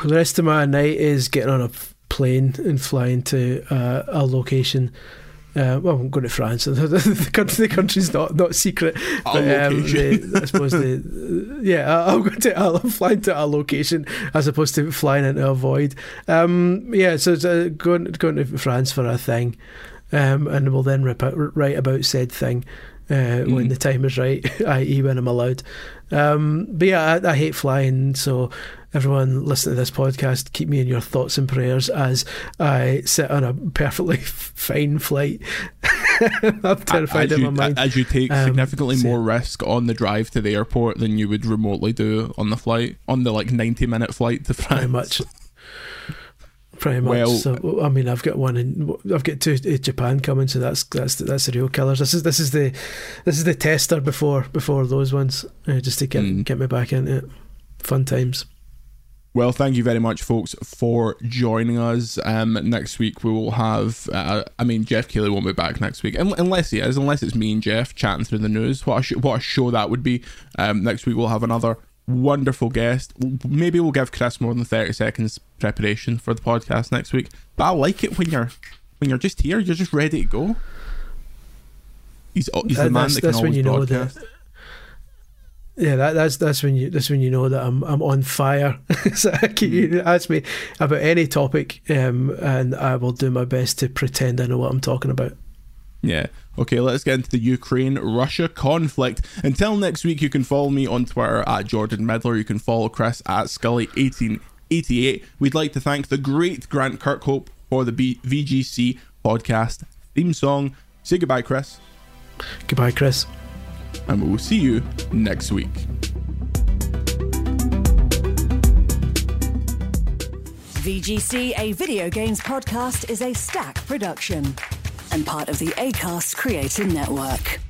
The rest of my night is getting on a plane and flying to uh, a location. Uh, well, I'm going to France. the, country, the country's not not secret, but um, the, I suppose the yeah, I'm going to I'm flying to a location as opposed to flying into a void. Um, yeah, so it's, uh, going going to France for a thing, um, and we'll then rip out, write about said thing uh, mm. when the time is right, i.e., when I'm allowed. Um, but yeah, I, I, hate flying, so everyone listening to this podcast, keep me in your thoughts and prayers as I sit on a perfectly fine flight. I'm terrified as in my mind. As you take um, significantly so, more risk on the drive to the airport than you would remotely do on the flight, on the like 90 minute flight to France. Very much pretty much. Well, so I mean, I've got one in, I've got two in Japan coming, so that's that's that's the real killers. This is this is the this is the tester before before those ones, uh, just to get mm. get me back into it. Fun times. Well, thank you very much, folks, for joining us. Um, next week we will have. Uh, I mean, Geoff Keighley won't be back next week, unless he is. Unless it's me and Geoff chatting through the news. What a sh- what a show that would be. Um, next week we'll have another wonderful guest. Maybe we'll give Chris more than thirty seconds preparation for the podcast next week. But I like it when you're when you're just here. You're just ready to go. He's, he's the man that can always broadcast. Yeah, that, that's that's when you that's when you know that I'm I'm on fire. so you mm. ask me about any topic, um, and I will do my best to pretend I know what I'm talking about. Yeah. Okay, let's get into the Ukraine Russia conflict. Until next week, you can follow me on Twitter at Jordan Middler. You can follow Chris at Scully1888. We'd like to thank the great Grant Kirkhope for the B- VGC podcast theme song. Say goodbye, Chris. Goodbye, Chris. And we will see you next week. VGC, a video games podcast, is a Stak production and part of the ACAST Creator Network.